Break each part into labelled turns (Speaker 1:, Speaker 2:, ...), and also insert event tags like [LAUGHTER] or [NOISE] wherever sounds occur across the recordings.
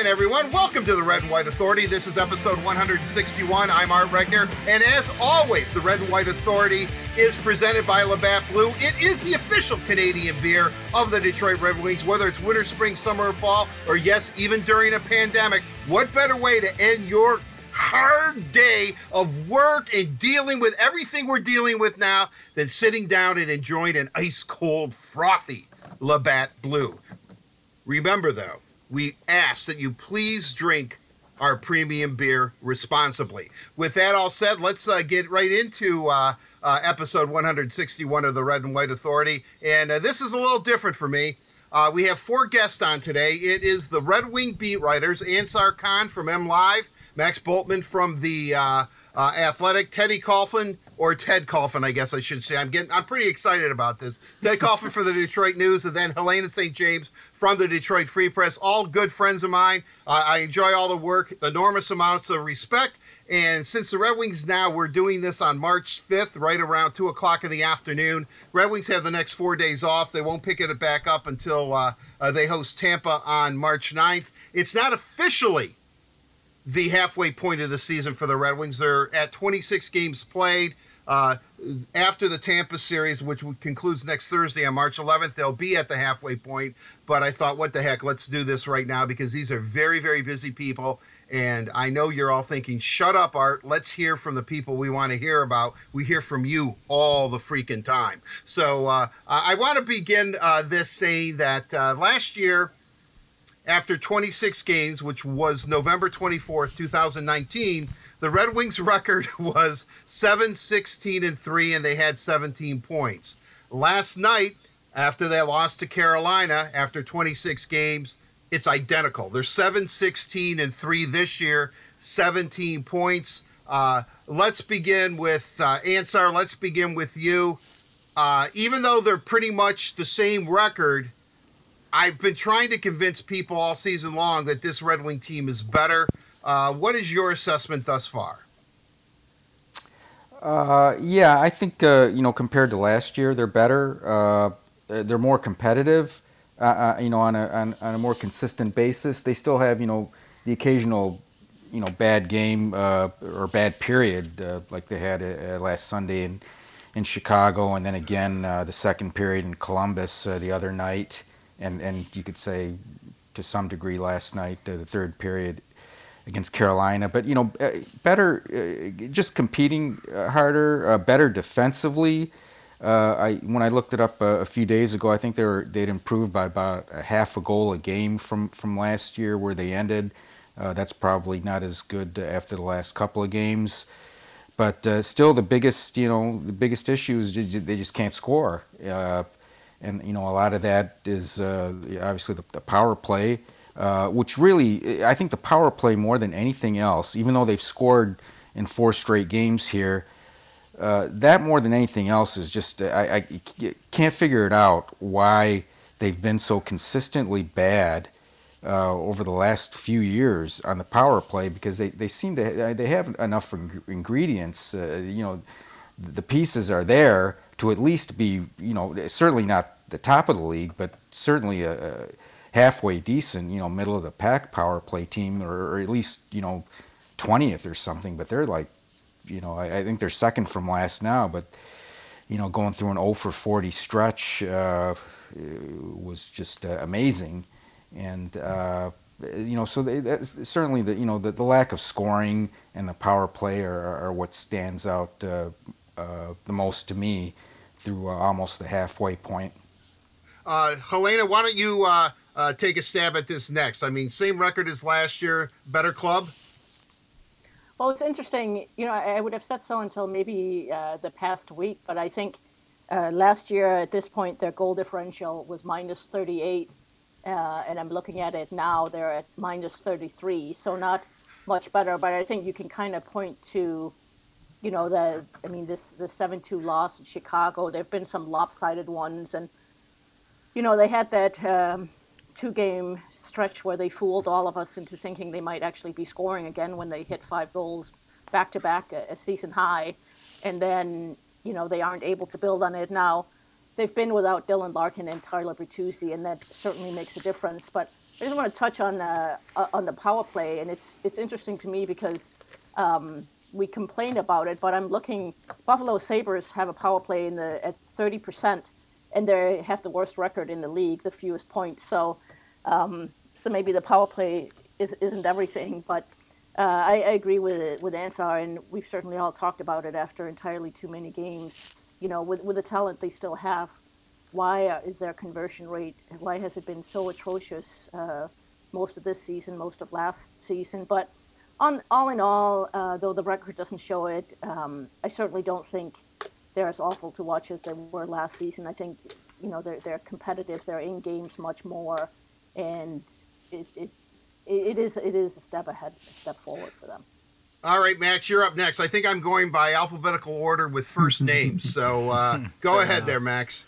Speaker 1: again, everyone. Welcome to the Red and White Authority. This is episode 161. I'm Art Regner. And as always, the Red and White Authority is presented by Labatt Blue. It is the official Canadian beer of the Detroit Red Wings, whether it's winter, spring, summer, or fall, or yes, even during a pandemic. What better way to end your hard day of work and dealing with everything we're dealing with now than sitting down and enjoying an ice cold, frothy Labatt Blue? Remember, though, we ask that you please drink our premium beer responsibly. With that all said, let's uh, get right into uh, uh, episode 161 of the Red and White Authority. And uh, this is a little different for me. Uh, we have four guests on today. It is the Red Wing beat writers, Ansar Khan from MLive, Max Bultman from the uh, Athletic, Teddy Kulfan, or Ted Kulfan, I guess I should say. I'm getting, I'm pretty excited about this. Ted Kulfan for the Detroit News, and then Helena St. James from the Detroit Free Press. All good friends of mine. I enjoy all the work, enormous amounts of respect. And since the Red Wings now, we're doing this on March 5th, right around 2 o'clock in the afternoon. Red Wings have the next four days off. They won't pick it back up until uh, uh, they host Tampa on March 9th. It's not officially the halfway point of the season for the Red Wings. They're at 26 games played. Uh, after the Tampa series, which concludes next Thursday on March 11th, they'll be at the halfway point. But I thought, what the heck, let's do this right now because these are very, very busy people. And I know you're all thinking, shut up, Art. Let's hear from the people we want to hear about. We hear from you all the freaking time. So uh, I want to begin uh, this saying that uh, last year, after 26 games, which was November 24th, 2019, the Red Wings record [LAUGHS] was 7 16 and 3 and they had 17 points. Last night after they lost to Carolina after 26 games, it's identical. They're 7 16 and 3 this year, 17 points. Uh, let's begin with uh, Ansar. Let's begin with you. Uh, even though they're pretty much the same record, I've been trying to convince people all season long that this Red Wing team is better. Uh, what is your assessment thus far?
Speaker 2: Uh, yeah, I think uh, you know compared to last year, they're better. Uh, they're more competitive. Uh, uh, you know, on a on, on, a more consistent basis. They still have you know the occasional you know bad game or bad period like they had last Sunday in in Chicago, and then again the second period in Columbus the other night, and and you could say to some degree last night the third period against Carolina. But you know, uh, better, uh, just competing uh, harder, uh, better defensively. Uh, I when I looked it up a, a, few days ago, I think they were they'd improved by about a half a goal a game from from last year where they ended. Uh, that's probably not as good after the last couple of games. But still, the biggest, you know, the biggest issue is they just can't score, and you know, a lot of that is obviously the, the power play. Uh, which really, I think the power play more than anything else, even though they've scored in four straight games here, uh, that more than anything else is just, I, I, can't figure it out why they've been so consistently bad uh, over the last few years on the power play because they, they seem to, they have enough ingredients, uh, you know, the pieces are there to at least be, you know, certainly not the top of the league, but certainly a, a halfway decent, you know, middle of the pack power play team, or, or at least you know, twentieth or something. But they're like, you know, I, I, think they're second from last now. But you know, going through an 0 for 40 stretch uh, was just uh, amazing, and. Uh, you know, so they, certainly the you know the, the lack of scoring and the power play are, are what stands out uh, uh, the most to me through uh, almost the halfway point.
Speaker 1: Helena, why don't you uh, take a stab at this next? I mean, same record as last year, better club.
Speaker 3: Well, it's interesting. You know, I would have said so until maybe uh, the past week, but I think uh, last year at this point their goal differential was minus 38, uh, and I'm looking at it now; they're at minus 33, so not much better. But I think you can kind of point to, you know, the I mean this the 7-2 loss in Chicago. There've been some lopsided ones, and you know they had that. Um, two game stretch where they fooled all of us into thinking they might actually be scoring again when they hit five goals back to back, a season high. And then, you know, they aren't able to build on it. Now, they've been without Dylan Larkin and Tyler Bertuzzi, and that certainly makes a difference. But I just want to touch on uh, on the power play, and it's it's interesting to me because um, we complained about it, but I'm looking. Buffalo Sabres have a power play in the at 30 percent, and they have the worst record in the league, the fewest points. So, um, so maybe the power play is, isn't everything, but uh, I, I, agree with with Ansar, and we've certainly all talked about it after entirely too many games. You know, with with the talent they still have, why is their conversion rate? Why has it been so atrocious uh, most of this season, most of last season? But on all in all, uh, though the record doesn't show it, um, I certainly don't think they're as awful to watch as they were last season. I think you know they're they're competitive. They're in games much more, and it it, it is it is a step ahead, a step forward for them.
Speaker 1: All right, Max, you're up next. I think I'm going by alphabetical order with first names. So uh, [LAUGHS] go ahead there, Max.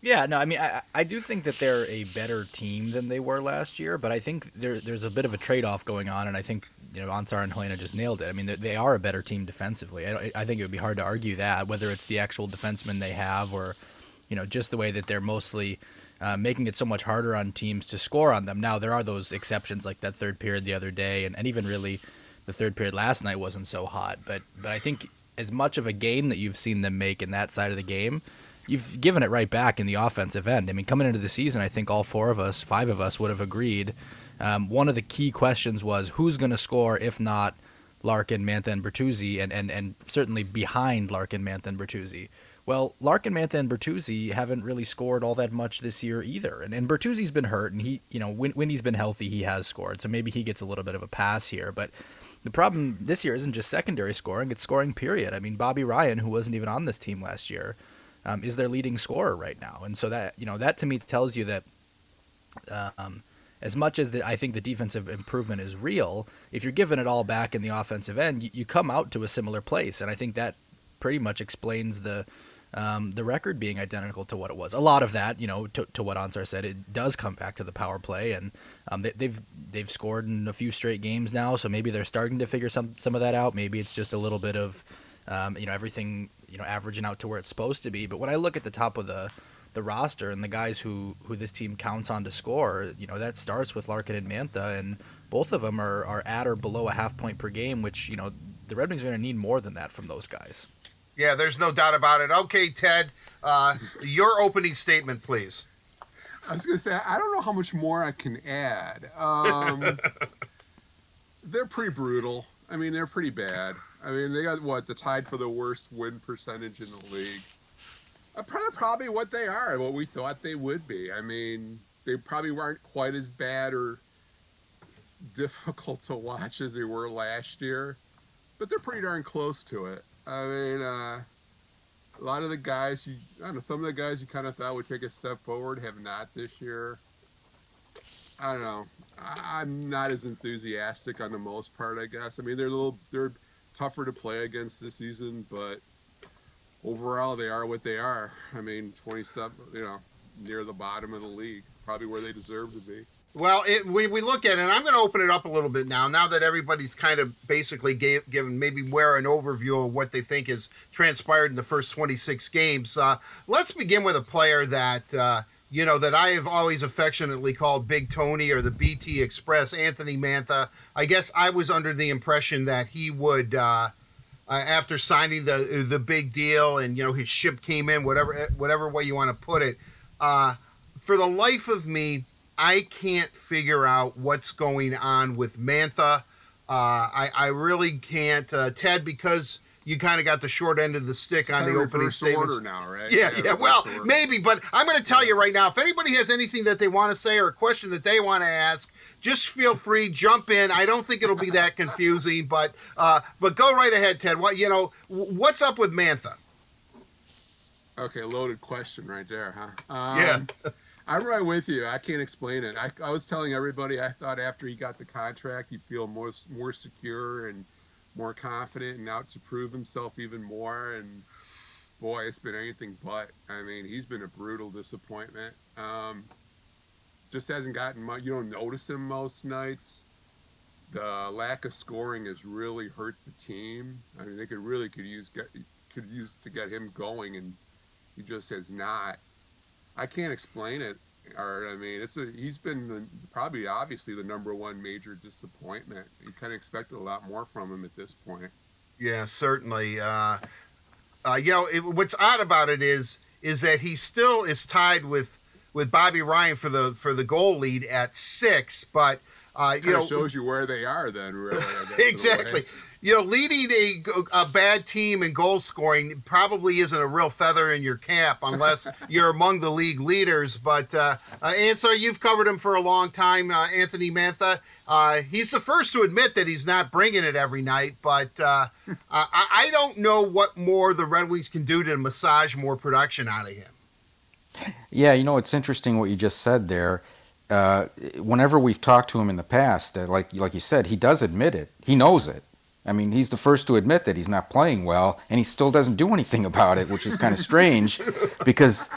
Speaker 4: Yeah, no, I mean, I, I do think that they're a better team than they were last year, but I think there, there's a bit of a trade off going on, and I think you know Ansar and Helena just nailed it. I mean, they are a better team defensively. I, I think it would be hard to argue that, whether it's the actual defensemen they have or you know just the way that they're mostly uh, making it so much harder on teams to score on them. Now there are those exceptions like that third period the other day, and, and even really the third period last night wasn't so hot. But but I think as much of a gain that you've seen them make in that side of the game you've given it right back in the offensive end. I mean, coming into the season, I think all four of us, five of us, would have agreed. Um, one of the key questions was who's going to score if not Larkin, Mantha, and Bertuzzi, and, and, and certainly behind Larkin, Mantha, and Bertuzzi. Well, Larkin, Mantha, and Bertuzzi haven't really scored all that much this year either. And, and Bertuzzi's been hurt, and he, you know, when, when he's been healthy, he has scored. So maybe he gets a little bit of a pass here. But the problem this year isn't just secondary scoring, it's scoring, period. I mean, Bobby Ryan, who wasn't even on this team last year, um, is their leading scorer right now. And so that you know that to me tells you that um, as much as the, I think the defensive improvement is real, if you're giving it all back in the offensive end, you, you come out to a similar place. And I think that pretty much explains the um, the record being identical to what it was. A lot of that, you know, to, to what Ansar said, it does come back to the power play, and um, they, have they've, they've scored in a few straight games now, so maybe they're starting to figure some some of that out. Maybe it's just a little bit of, um, you know, everything you know averaging out to where it's supposed to be. But when I look at the top of the the roster and the guys who who this team counts on to score, you know that starts with Larkin and Mantha, and both of them are are at or below a half point per game, which you know the Red Wings are going to need more than that from those guys.
Speaker 1: Yeah, there's no doubt about it. Okay, Ted, uh, your opening statement, please.
Speaker 5: I was going to say I don't know how much more I can add. Um, [LAUGHS] they're pretty brutal. I mean, they're pretty bad. I mean, they got what the tied for the worst win percentage in the league. Uh, probably what they are, what we thought they would be. I mean, they probably weren't quite as bad or difficult to watch as they were last year, but they're pretty darn close to it. I mean, uh, a lot of the guys, you, I don't know, some of the guys you kind of thought would take a step forward have not this year. I don't know. I, I'm not as enthusiastic on the most part, I guess. I mean, they're a little, they're tougher to play against this season, but overall they are what they are. I mean, 27, you know, near the bottom of the league, probably where they deserve to be.
Speaker 1: Well, it, we, we look at it, and I'm going to open it up a little bit now. Now that everybody's kind of basically gave, given maybe where an overview of what they think has transpired in the first 26 games, uh, let's begin with a player that uh, you know, that I have always affectionately called Big Tony or the BT Express, Anthony Mantha. I guess I was under the impression that he would, uh, uh, after signing the the big deal and you know his ship came in, whatever whatever way you want to put it. Uh, for the life of me, I can't figure out what's going on with Mantha. Uh, I I really can't, uh, Ted, because you kind of got the short end of the stick
Speaker 5: it's
Speaker 1: on the opening statement.
Speaker 5: now, right?
Speaker 1: Yeah, yeah. yeah. Well, order. maybe, but I'm going to tell you right now. If anybody has anything that they want to say or a question that they want to ask, just feel free, jump in. I don't think it'll be that [LAUGHS] confusing, but uh, but go right ahead, Ted. What you know? What's up with Mantha?
Speaker 5: Okay, loaded question right there, huh?
Speaker 1: Um, yeah.
Speaker 5: I'm right with you. I can't explain it. I, I was telling everybody I thought after he got the contract, he'd feel more more secure and more confident and out to prove himself even more. And boy, it's been anything but. I mean, he's been a brutal disappointment. Um, just hasn't gotten much. You don't notice him most nights. The lack of scoring has really hurt the team. I mean, they could really could use get, could use to get him going, and he just has not. I can't explain it. Art. I mean, it's a he's been the, probably obviously the number one major disappointment. You kind of expected a lot more from him at this point.
Speaker 1: Yeah, certainly. Uh, uh, you know, it, what's odd about it is is that he still is tied with with Bobby Ryan for the for the goal lead at six, but uh, you know
Speaker 5: shows you where they are then. Really, [LAUGHS]
Speaker 1: exactly you know, leading a, a bad team in goal scoring probably isn't a real feather in your cap unless [LAUGHS] you're among the league leaders. But uh, uh, Ansar, you've covered him for a long time, uh, Anthony Mantha. Uh, he's the first to admit that he's not bringing it every night, but uh, [LAUGHS] I, I don't know what more the Red Wings can do to massage more production out of him.
Speaker 2: Yeah, you know, it's interesting what you just said there. Uh, whenever we've talked to him in the past, uh, like like you said, he does admit it. He knows it. I mean, he's the first to admit that he's not playing well, and he still doesn't do anything [LAUGHS] about it, which is kind of strange, because,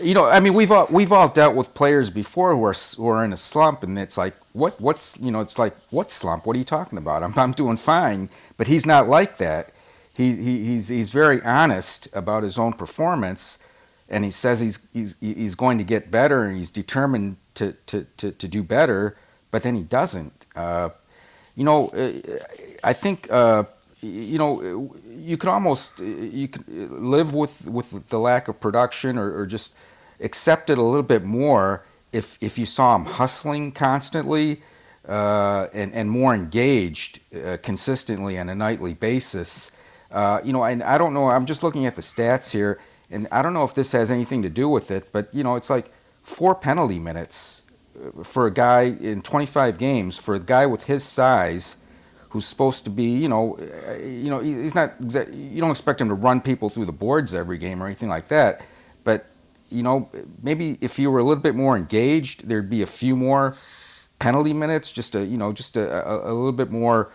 Speaker 2: you know, I mean, we've all we've all dealt with players before who are who are in a slump, and it's like, what what's you know, it's like, what slump? What are you talking about? I'm I'm doing fine, but he's not like that. He, he he's he's very honest about his own performance, and he says he's he's he's going to get better, and he's determined to to to, to do better, but then he doesn't. Uh, you know, uh, I think uh, you know you could almost uh, you could live with with the lack of production or, or just accept it a little bit more if if you saw him hustling constantly uh, and and more engaged uh, consistently on a nightly basis. Uh, you know, and I don't know. I'm just looking at the stats here, and I don't know if this has anything to do with it, but you know, it's like four penalty minutes for a guy in 25 games for a guy with his size who's supposed to be, you know, you know, he's not. You don't expect him to run people through the boards every game or anything like that. But you know, maybe if you were a little bit more engaged, there'd be a few more penalty minutes, just a, you know, just a, a, a little bit more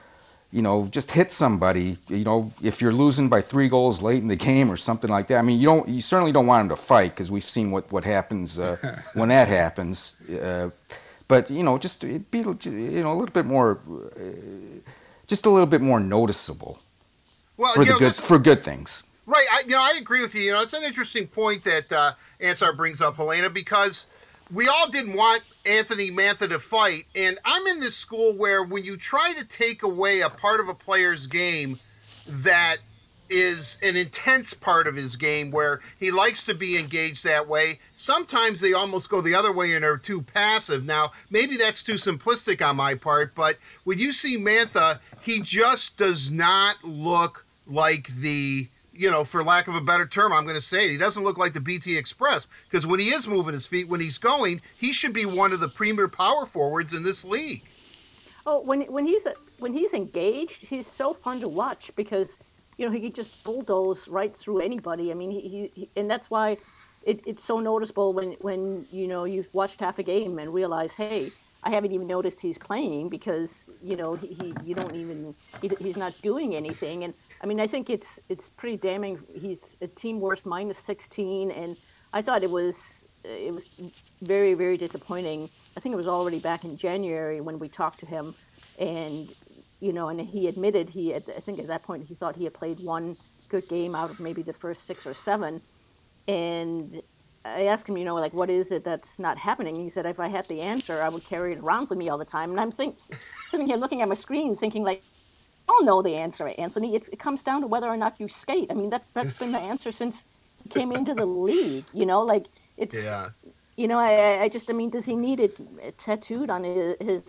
Speaker 2: you know, just hit somebody. You know, if you're losing by three goals late in the game or something like that. I mean, you don't, you certainly don't want him to fight because we've seen what what happens uh, [LAUGHS] when that happens. Uh, but you know, just be, you know, a little bit more, uh, just a little bit more noticeable. Well, for the know, good for good things.
Speaker 1: Right. I, you know, I agree with you. You know, it's an interesting point that uh, Ansar brings up, Helena, because we all didn't want Anthony Mantha to fight. And I'm in this school where when you try to take away a part of a player's game that is an intense part of his game where he likes to be engaged that way. Sometimes they almost go the other way and are too passive. Now, maybe that's too simplistic on my part, but when you see Mantha, he just does not look like the you know, for lack of a better term, I'm going to say it. He doesn't look like the BT Express because when he is moving his feet, when he's going, he should be one of the premier power forwards in this league.
Speaker 3: Oh, when when he's when he's engaged, he's so fun to watch because you know he can just bulldoze right through anybody. I mean, he, he and that's why it, it's so noticeable when when you know you've watched half a game and realize, hey, I haven't even noticed he's playing because you know he, he you don't even he, he's not doing anything and I mean, I think it's it's pretty damning. He's a team worst minus 16, and I thought it was it was very very disappointing. I think it was already back in January when we talked to him, and you know, and he admitted he had, I think at that point he thought he had played one good game out of maybe the first six or seven, and I asked him, you know, like, what is it that's not happening? He said, if I had the answer, I would carry it around with me all the time. And I'm think, sitting here looking at my screen, thinking, like, all know the answer, Anthony. It's, it comes down to whether or not you skate. I mean, that's that's been the answer since he came into the league. You know, like it's. Yeah. You know, I I just I mean, does he need it tattooed on his, his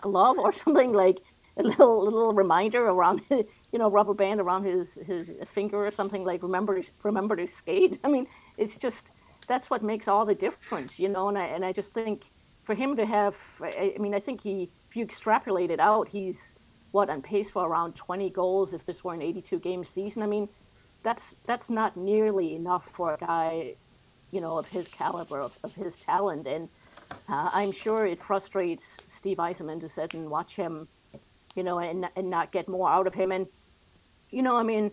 Speaker 3: glove or [LAUGHS] something like a little little reminder around [LAUGHS] you know rubber band around his his finger or something like remember remember to skate. [LAUGHS] I mean, it's just that's what makes all the difference, you know. And I and I just think for him to have, I, I mean, I think he if you extrapolate it out, he's what on pace for around 20 goals if this were an 82 game season. I mean, that's that's not nearly enough for a guy, you know, of his caliber, of, of his talent, and uh, I'm sure it frustrates Steve Yzerman to sit and watch him, you know, and and not get more out of him. And you know, I mean,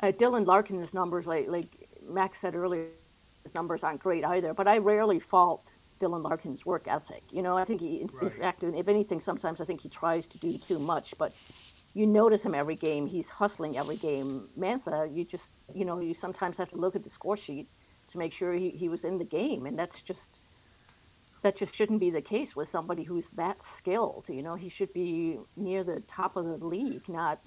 Speaker 3: uh, Dylan Larkin's numbers, like like Max said earlier, his numbers aren't great either. But I rarely fault Dylan Larkin's work ethic. You know, I think he, in, right. fact, if anything, sometimes I think he tries to do too much. But you notice him every game; he's hustling every game. Mantha, you just, you know, you sometimes have to look at the score sheet to make sure he, he was in the game, and that's just, that just shouldn't be the case with somebody who's that skilled. You know, he should be near the top of the league, not,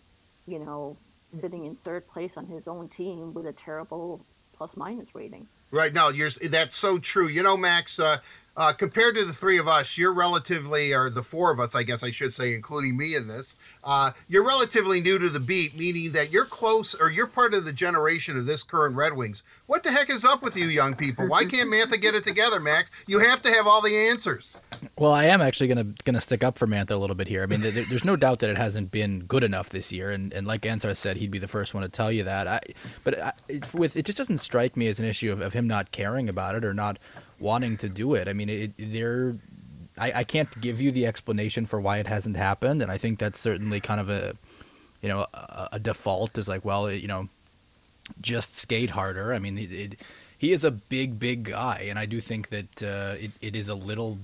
Speaker 3: you know, mm. sitting in third place on his own team with a terrible plus minus rating.
Speaker 1: Right now, you're that's so true. You know, Max, uh, uh, compared to the three of us, you're relatively, or the four of us, I guess I should say, including me in this, uh, you're relatively new to the beat, meaning that you're close or you're part of the generation of this current Red Wings. What the heck is up with you, young people? Why can't Mantha get it together, Max? You have to have all the answers.
Speaker 4: Well, I am actually gonna gonna stick up for Mantha a little bit here. I mean, there, there's no doubt that it hasn't been good enough this year, and, and like Ansar said, he'd be the first one to tell you that. I, but I, with it just doesn't strike me as an issue of, of him not caring about it or not wanting to do it. I mean, it, there, I, I can't give you the explanation for why it hasn't happened, and I think that's certainly kind of a, you know, a, a default is like, well, it, you know, just skate harder. I mean, it, it, he is a big, big guy, and I do think that uh, it, it is a little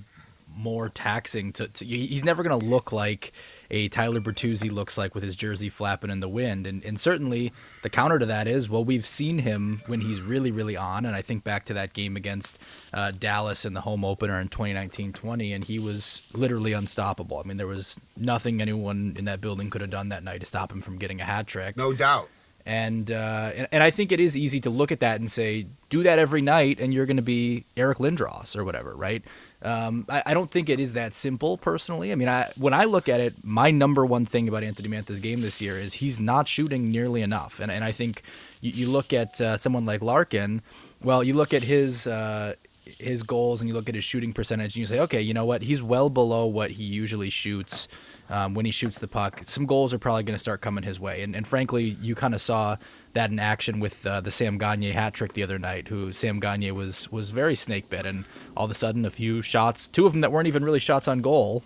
Speaker 4: more taxing to, to he's never going to look like a Tyler Bertuzzi looks like with his jersey flapping in the wind and and certainly the counter to that is well we've seen him when he's really really on and I think back to that game against uh, Dallas in the home opener in 2019-20 and he was literally unstoppable. I mean there was nothing anyone in that building could have done that night to stop him from getting a hat trick.
Speaker 1: No doubt.
Speaker 4: And, uh, and and I think it is easy to look at that and say, do that every night, and you're going to be Eric Lindros or whatever, right? Um, I, I, don't think it is that simple, personally. I mean, I, when I look at it, my number one thing about Anthony Mantha's game this year is he's not shooting nearly enough. And, and I think you, you look at uh, someone like Larkin, well, you look at his uh, his goals and you look at his shooting percentage and you say, okay, you know what? He's well below what he usually shoots um, when he shoots the puck. Some goals are probably going to start coming his way. And, and frankly, you kind of saw that in action with uh, the Sam Gagner hat trick the other night, who Sam Gagner was was very snake bit, and all of a sudden a few shots, two of them that weren't even really shots on goal,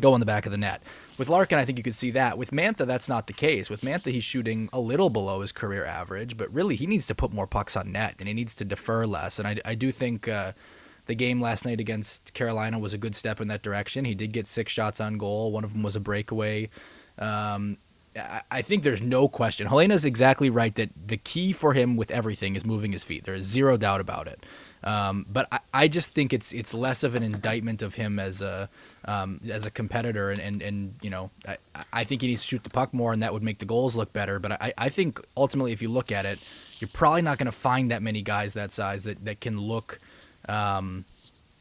Speaker 4: go in the back of the net. With Larkin, I think you could see that. With Mantha, that's not the case. With Mantha, he's shooting a little below his career average, but really he needs to put more pucks on net and he needs to defer less. And I, I do think uh, the game last night against Carolina was a good step in that direction. He did get six shots on goal. One of them was a breakaway. Um, I think there's no question. Helena's exactly right that the key for him with everything is moving his feet. There is zero doubt about it. Um, but I, I, just think it's it's less of an indictment of him as a um, as a competitor, and, and, and you know I, I think he needs to shoot the puck more, and that would make the goals look better. But I, I think ultimately, if you look at it, you're probably not going to find that many guys that size that that can look um,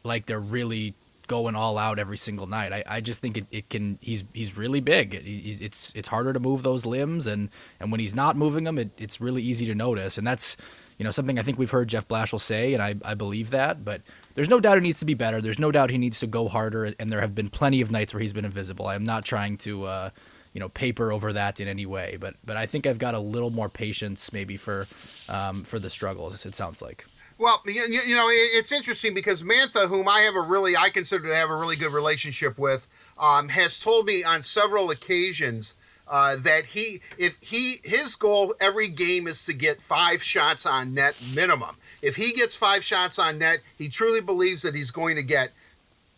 Speaker 4: like they're really going all out every single night. I, I just think it, it can. He's he's really big. He's, it's it's harder to move those limbs, and and when he's not moving them, it, it's really easy to notice. And that's you know something I think we've heard Jeff Blashill say, and I I believe that. But there's no doubt he needs to be better. There's no doubt he needs to go harder. And there have been plenty of nights where he's been invisible. I'm not trying to. Uh, you know, paper over that in any way, but but I think I've got a little more patience maybe for um, for the struggles. It sounds like.
Speaker 1: Well, you, you know, it's interesting because Mantha, whom I have a really, I consider to have a really good relationship with, um, has told me on several occasions uh, that he, if he, his goal every game is to get five shots on net minimum. If he gets five shots on net, he truly believes that he's going to get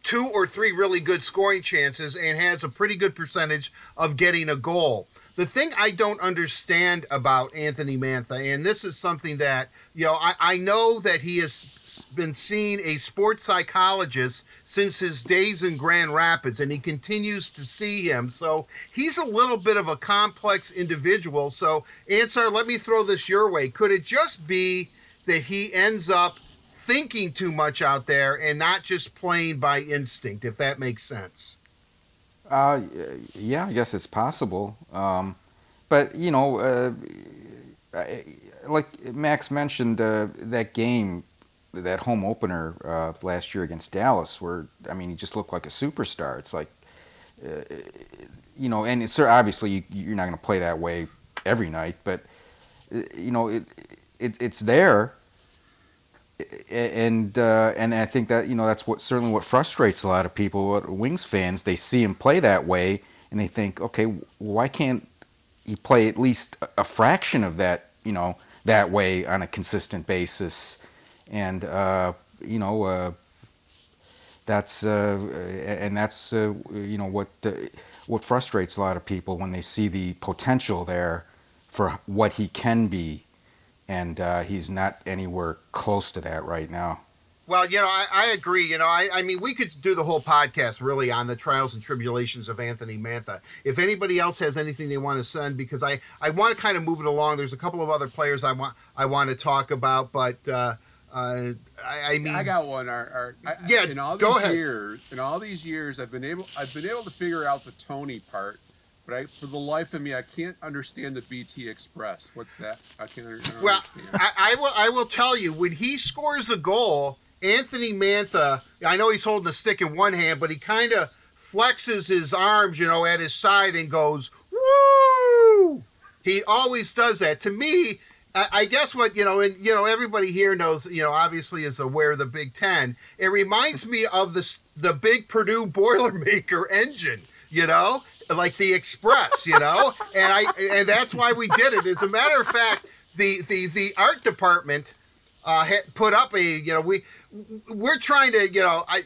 Speaker 1: two or three really good scoring chances and has a pretty good percentage of getting a goal. The thing I don't understand about Anthony Mantha, and this is something that you know, I, I know that he has been seeing a sports psychologist since his days in Grand Rapids, and he continues to see him. So he's a little bit of a complex individual. So, Ansar, let me throw this your way. Could it just be that he ends up thinking too much out there and not just playing by instinct, if that makes sense?
Speaker 2: Uh, yeah, I guess it's possible. Um, but, you know, uh, like Max mentioned, uh, that game, that home opener uh, last year against Dallas, where I mean, he just looked like a superstar. It's like, uh, you know, and it's obviously you, are not going to play that way every night, but uh, you know, it, it it's there. And uh, and I think that you know that's what certainly what frustrates a lot of people. Wings fans they see him play that way and they think, okay, why can't he play at least a fraction of that you know that way on a consistent basis, and uh, you know uh, that's uh, and that's uh, you know what uh, what frustrates a lot of people when they see the potential there for what he can be, and uh, he's not anywhere close to that right now.
Speaker 1: Well, you know, I, I agree. You know, I, I mean, we could do the whole podcast really on the trials and tribulations of Anthony Mantha. If anybody else has anything they want to send, because I, I want to kind of move it along. There's a couple of other players I want I want to talk about, but uh, uh, I, I mean,
Speaker 5: I got one. Our, our, I,
Speaker 1: Yeah,
Speaker 5: In all
Speaker 1: go
Speaker 5: these
Speaker 1: ahead.
Speaker 5: years, in all these years, I've been able, I've been able to figure out the Tony part, but I, for the life of me, I can't understand the BT Express. What's that? I can't I
Speaker 1: Well,
Speaker 5: understand.
Speaker 1: I, I will. I will tell you when he scores a goal, Anthony Mantha. I know he's holding a stick in one hand, but he kind of flexes his arms, you know, at his side and goes woo. He always does that. To me, I, I guess what you know, and you know, everybody here knows, you know, obviously is aware of the Big Ten. It reminds me of the the big Purdue Boilermaker [LAUGHS] engine. You know, like the Express. You know, and I and that's why we did it. As a matter of fact, the the the art department uh, put up a you know we we're trying to you know I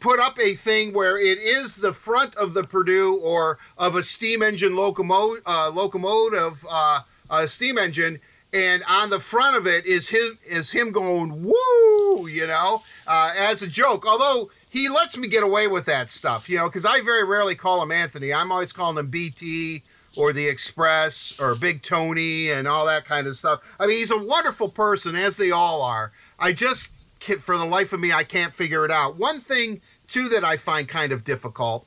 Speaker 1: put up a thing where it is the front of the Purdue or of a steam engine locomotive uh, locomotive uh, uh, steam engine. And on the front of it is him is him going woo, you know, uh, as a joke. Although he lets me get away with that stuff, you know, because I very rarely call him Anthony. I'm always calling him BT or the Express or Big Tony and all that kind of stuff. I mean, he's a wonderful person, as they all are. I just, for the life of me, I can't figure it out. One thing, too, that I find kind of difficult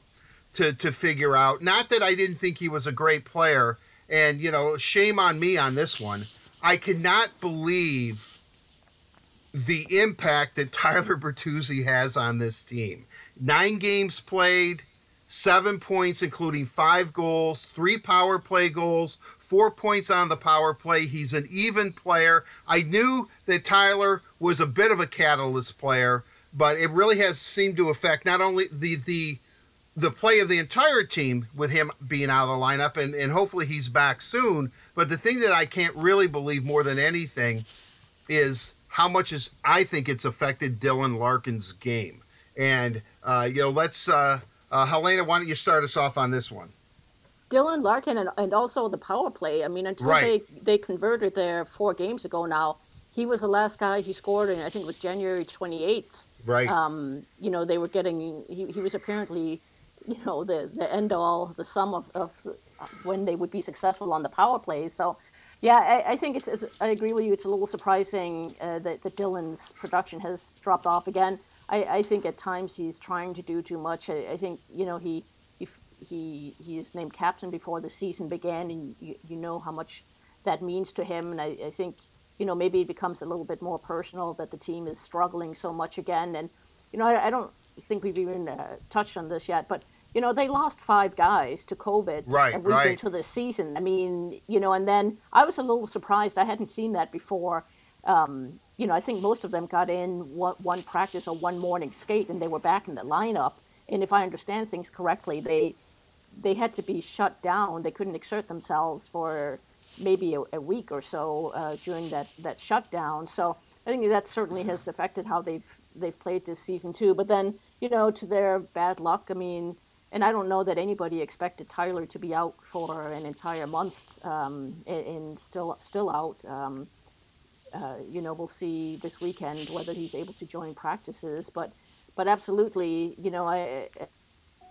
Speaker 1: to, to figure out, not that I didn't think he was a great player, and, you know, shame on me on this one. I cannot believe the impact that Tyler Bertuzzi has on this team. Nine games played, seven points, including five goals, three power play goals, four points on the power play. He's an even player. I knew that Tyler was a bit of a catalyst player, but it really has seemed to affect not only the the the play of the entire team with him being out of the lineup, and, and hopefully he's back soon. But the thing that I can't really believe more than anything is how much is I think it's affected Dylan Larkin's game. And uh, you know, let's uh, uh, Helena, why don't you start us off on this one?
Speaker 3: Dylan Larkin and, and also the power play. I mean, until
Speaker 1: Right.
Speaker 3: they, they converted there four games ago now, he was the last guy he scored, and I think it was January 28th.
Speaker 1: Right.
Speaker 3: Um, you know, they were getting, he, he was apparently, you know, the, the end all, the sum of, of when they would be successful on the power play. So, yeah, I, I think it's, it's, I agree with you. It's a little surprising uh, that, that Dylan's production has dropped off again. I, I think at times he's trying to do too much. I, I think, you know, he, he, he, he is named captain before the season began, and you, you know how much that means to him. And I, I think, you know, maybe it becomes a little bit more personal that the team is struggling so much again. And, you know, I, I don't think we've even uh, touched on this yet, but, you know, they lost five guys to COVID
Speaker 1: Right,
Speaker 3: a week
Speaker 1: right.
Speaker 3: into the season. I mean, you know, and then I was a little surprised. I hadn't seen that before. Um, you know, I think most of them got in one, one practice or one morning skate, and they were back in the lineup. And if I understand things correctly, they they had to be shut down. They couldn't exert themselves for maybe a, a week or so uh, during that, that shutdown. So I think that certainly has affected how they've they've played this season too. But then you know, to their bad luck, I mean, and I don't know that anybody expected Tyler to be out for an entire month um, and, and still still out. Um, uh, you know, we'll see this weekend whether he's able to join practices. But but absolutely, you know, I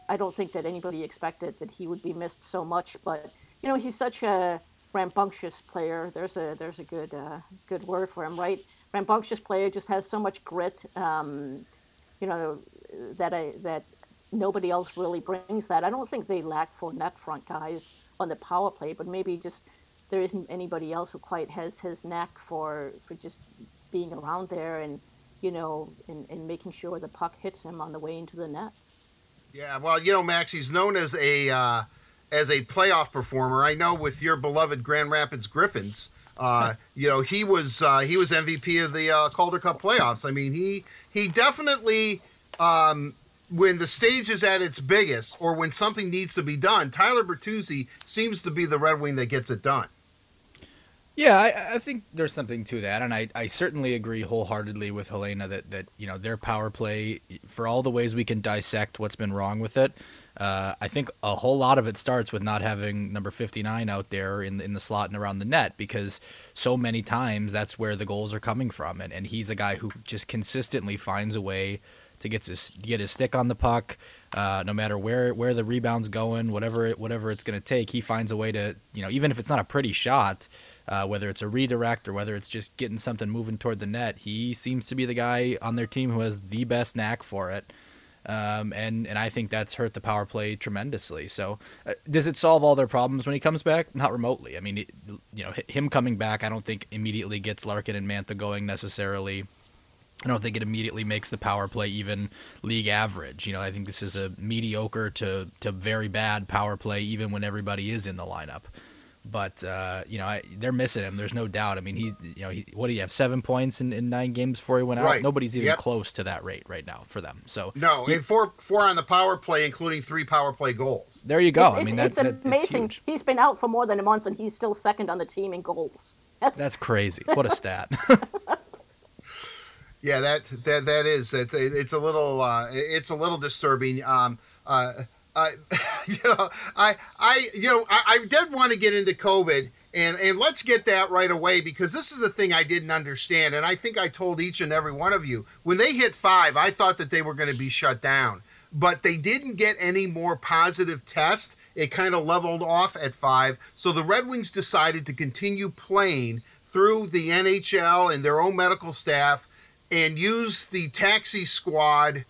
Speaker 3: I don't think that anybody expected that he would be missed so much. But you know, he's such a rambunctious player. There's a there's a good uh, good word for him, right? Rambunctious player just has so much grit. Um, you know that I that nobody else really brings that. I don't think they lack for net front guys on the power play, but maybe just there isn't anybody else who quite has his knack for for just being around there and you know and, and making sure the puck hits him on the way into the net.
Speaker 1: Yeah, well, you know, Max, he's known as a uh, as a playoff performer. I know with your beloved Grand Rapids Griffins, uh, [LAUGHS] you know, he was uh, he was MVP of the uh, Calder Cup playoffs. I mean, he he definitely um, when the stage is at its biggest or when something needs to be done, Tyler Bertuzzi seems to be the Red Wing that gets it done.
Speaker 4: Yeah, I, I think there's something to that, and I, I certainly agree wholeheartedly with Helena that, that you know their power play, for all the ways we can dissect what's been wrong with it, uh, I think a whole lot of it starts with not having number 59 out there in in the slot and around the net because so many times that's where the goals are coming from, and, and he's a guy who just consistently finds a way to get his get his stick on the puck, uh, no matter where where the rebound's going, whatever it, whatever it's going to take, he finds a way to you know even if it's not a pretty shot uh, whether it's a redirect or whether it's just getting something moving toward the net. He seems to be the guy on their team who has the best knack for it. Um, and and I think that's hurt the power play tremendously. So, uh, does it solve all their problems when he comes back? Not remotely. I mean, it, you know, him coming back, I don't think immediately gets Larkin and Mantha going necessarily. I don't think it immediately makes the power play even league average. You know, I think this is a mediocre to to very bad power play, even when everybody is in the lineup. But uh, you know I, they're missing him. There's no doubt. I mean, he, you know, he, what do you have? Seven points in, in nine games before he went out.
Speaker 1: Right.
Speaker 4: Nobody's even
Speaker 1: Yep.
Speaker 4: close to that rate right now for them. So
Speaker 1: No, and four four on the power play, including three power play goals.
Speaker 4: there you go.
Speaker 3: It's,
Speaker 4: I mean,
Speaker 3: it's,
Speaker 4: that,
Speaker 3: it's
Speaker 4: that-
Speaker 3: amazing.
Speaker 4: huge.
Speaker 3: He's been out for more than a month, and he's still second on the team in goals. That's,
Speaker 4: That's crazy. What a stat. [LAUGHS]
Speaker 1: Yeah, that that that is that it's a little uh, it's a little disturbing. Um, uh, uh, [LAUGHS] you know, I I you know I, I did want to get into COVID and and let's get that right away because this is the thing I didn't understand and I think I told each and every one of you when they hit five I thought that they were going to be shut down but they didn't get any more positive tests. It kind of leveled off at five, so the Red Wings decided to continue playing through the NHL and their own medical staff and use the taxi squad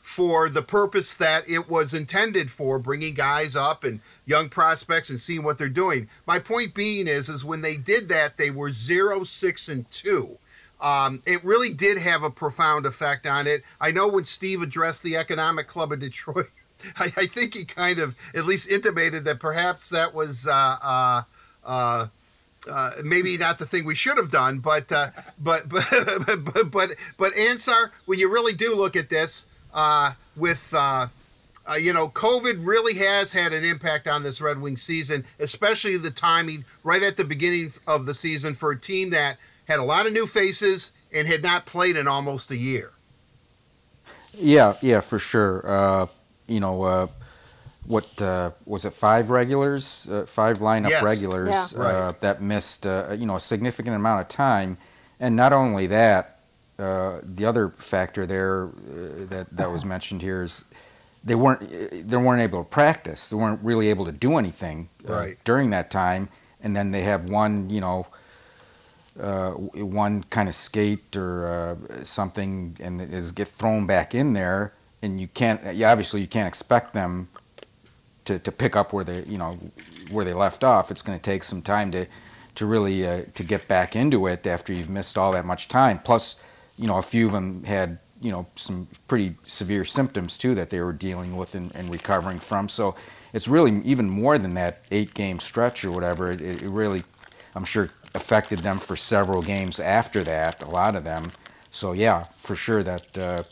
Speaker 1: for the purpose that it was intended for bringing guys up and young prospects and seeing what they're doing. My point being is is when they did that they were zero, six, and 2 um, it really did have a profound effect on it. I know when steve addressed the economic club of detroit [LAUGHS] I, I think he kind of at least intimated that perhaps that was uh, uh, uh, uh, maybe not the thing we should have done, but uh, but, [LAUGHS] but but but but Ansar, when you really do look at this, uh, with uh, uh, you know, COVID really has had an impact on this Red Wing season, especially the timing right at the beginning of the season for a team that had a lot of new faces and had not played in almost a year.
Speaker 2: Yeah, yeah, for sure. Uh, you know, uh, what uh, was it? Five regulars, uh, five lineup
Speaker 1: Yes.
Speaker 2: regulars
Speaker 3: Yeah.
Speaker 2: uh,
Speaker 1: Right.
Speaker 2: that missed, uh, you know, a significant amount of time, and not only that, uh, the other factor there uh, that that was mentioned here is they weren't they weren't able to practice. They weren't really able to do anything uh,
Speaker 1: Right.
Speaker 2: during that time, and then they have one, you know, uh, one kind of skate or uh, something, and it is get thrown back in there, and you can't. Yeah, obviously you can't expect them to, to pick up where they you know where they left off. It's going to take some time to to really uh, to get back into it after you've missed all that much time. Plus, you know, a few of them had you know some pretty severe symptoms too that they were dealing with and, and recovering from. So it's really even more than that eight game stretch or whatever. It, it really, I'm sure, affected them for several games after that. A lot of them. So yeah, for sure that uh,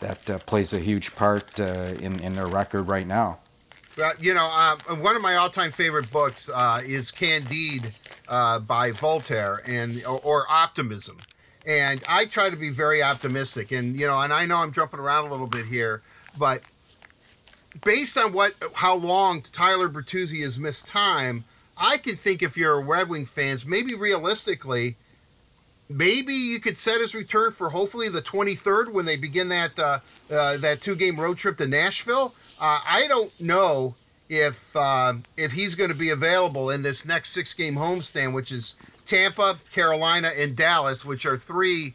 Speaker 2: that uh, plays a huge part uh, in in their record right now.
Speaker 1: Well, you know, uh, one of my all-time favorite books uh, is Candide uh, by Voltaire, and or, or Optimism. And I try to be very optimistic, and you know, and I know I'm jumping around a little bit here, but based on what how long Tyler Bertuzzi has missed time, I can think if you're a Red Wing fans, maybe realistically, maybe you could set his return for hopefully the 23rd when they begin that uh, uh, that two game road trip to Nashville. Uh, I don't know if uh, if he's going to be available in this next six game homestand, which is Tampa, Carolina, and Dallas, which are three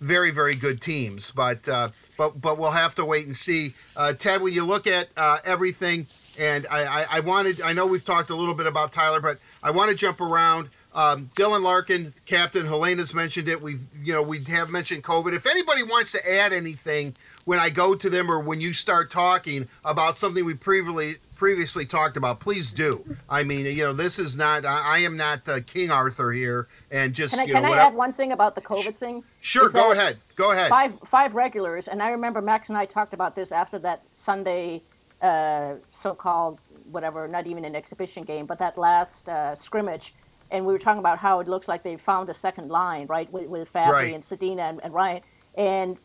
Speaker 1: very very good teams. But uh, but but we'll have to wait and see. Uh, Ted, when you look at uh, everything, and I, I I wanted I know we've talked a little bit about Tyler, but I want to jump around. Um, Dylan Larkin, captain, Helena's mentioned it. We, you know, we have mentioned COVID. If anybody wants to add anything when I go to them or when you start talking about something we previously previously talked about, please do. I mean, you know, this is not. I, I am not the King Arthur here, and just
Speaker 3: Can I,
Speaker 1: you
Speaker 3: can
Speaker 1: know
Speaker 3: I
Speaker 1: whatever.
Speaker 3: add one thing about the COVID thing?
Speaker 1: Sure,
Speaker 3: Is
Speaker 1: go ahead. Go ahead.
Speaker 3: Five five regulars, and I remember Max and I talked about this after that Sunday, uh, so-called whatever, not even an exhibition game, but that last uh, scrimmage. and we were talking about how it looks like they found a second line, right, with, with Fabbri
Speaker 1: Right.
Speaker 3: and Zadina and, and Ryan, and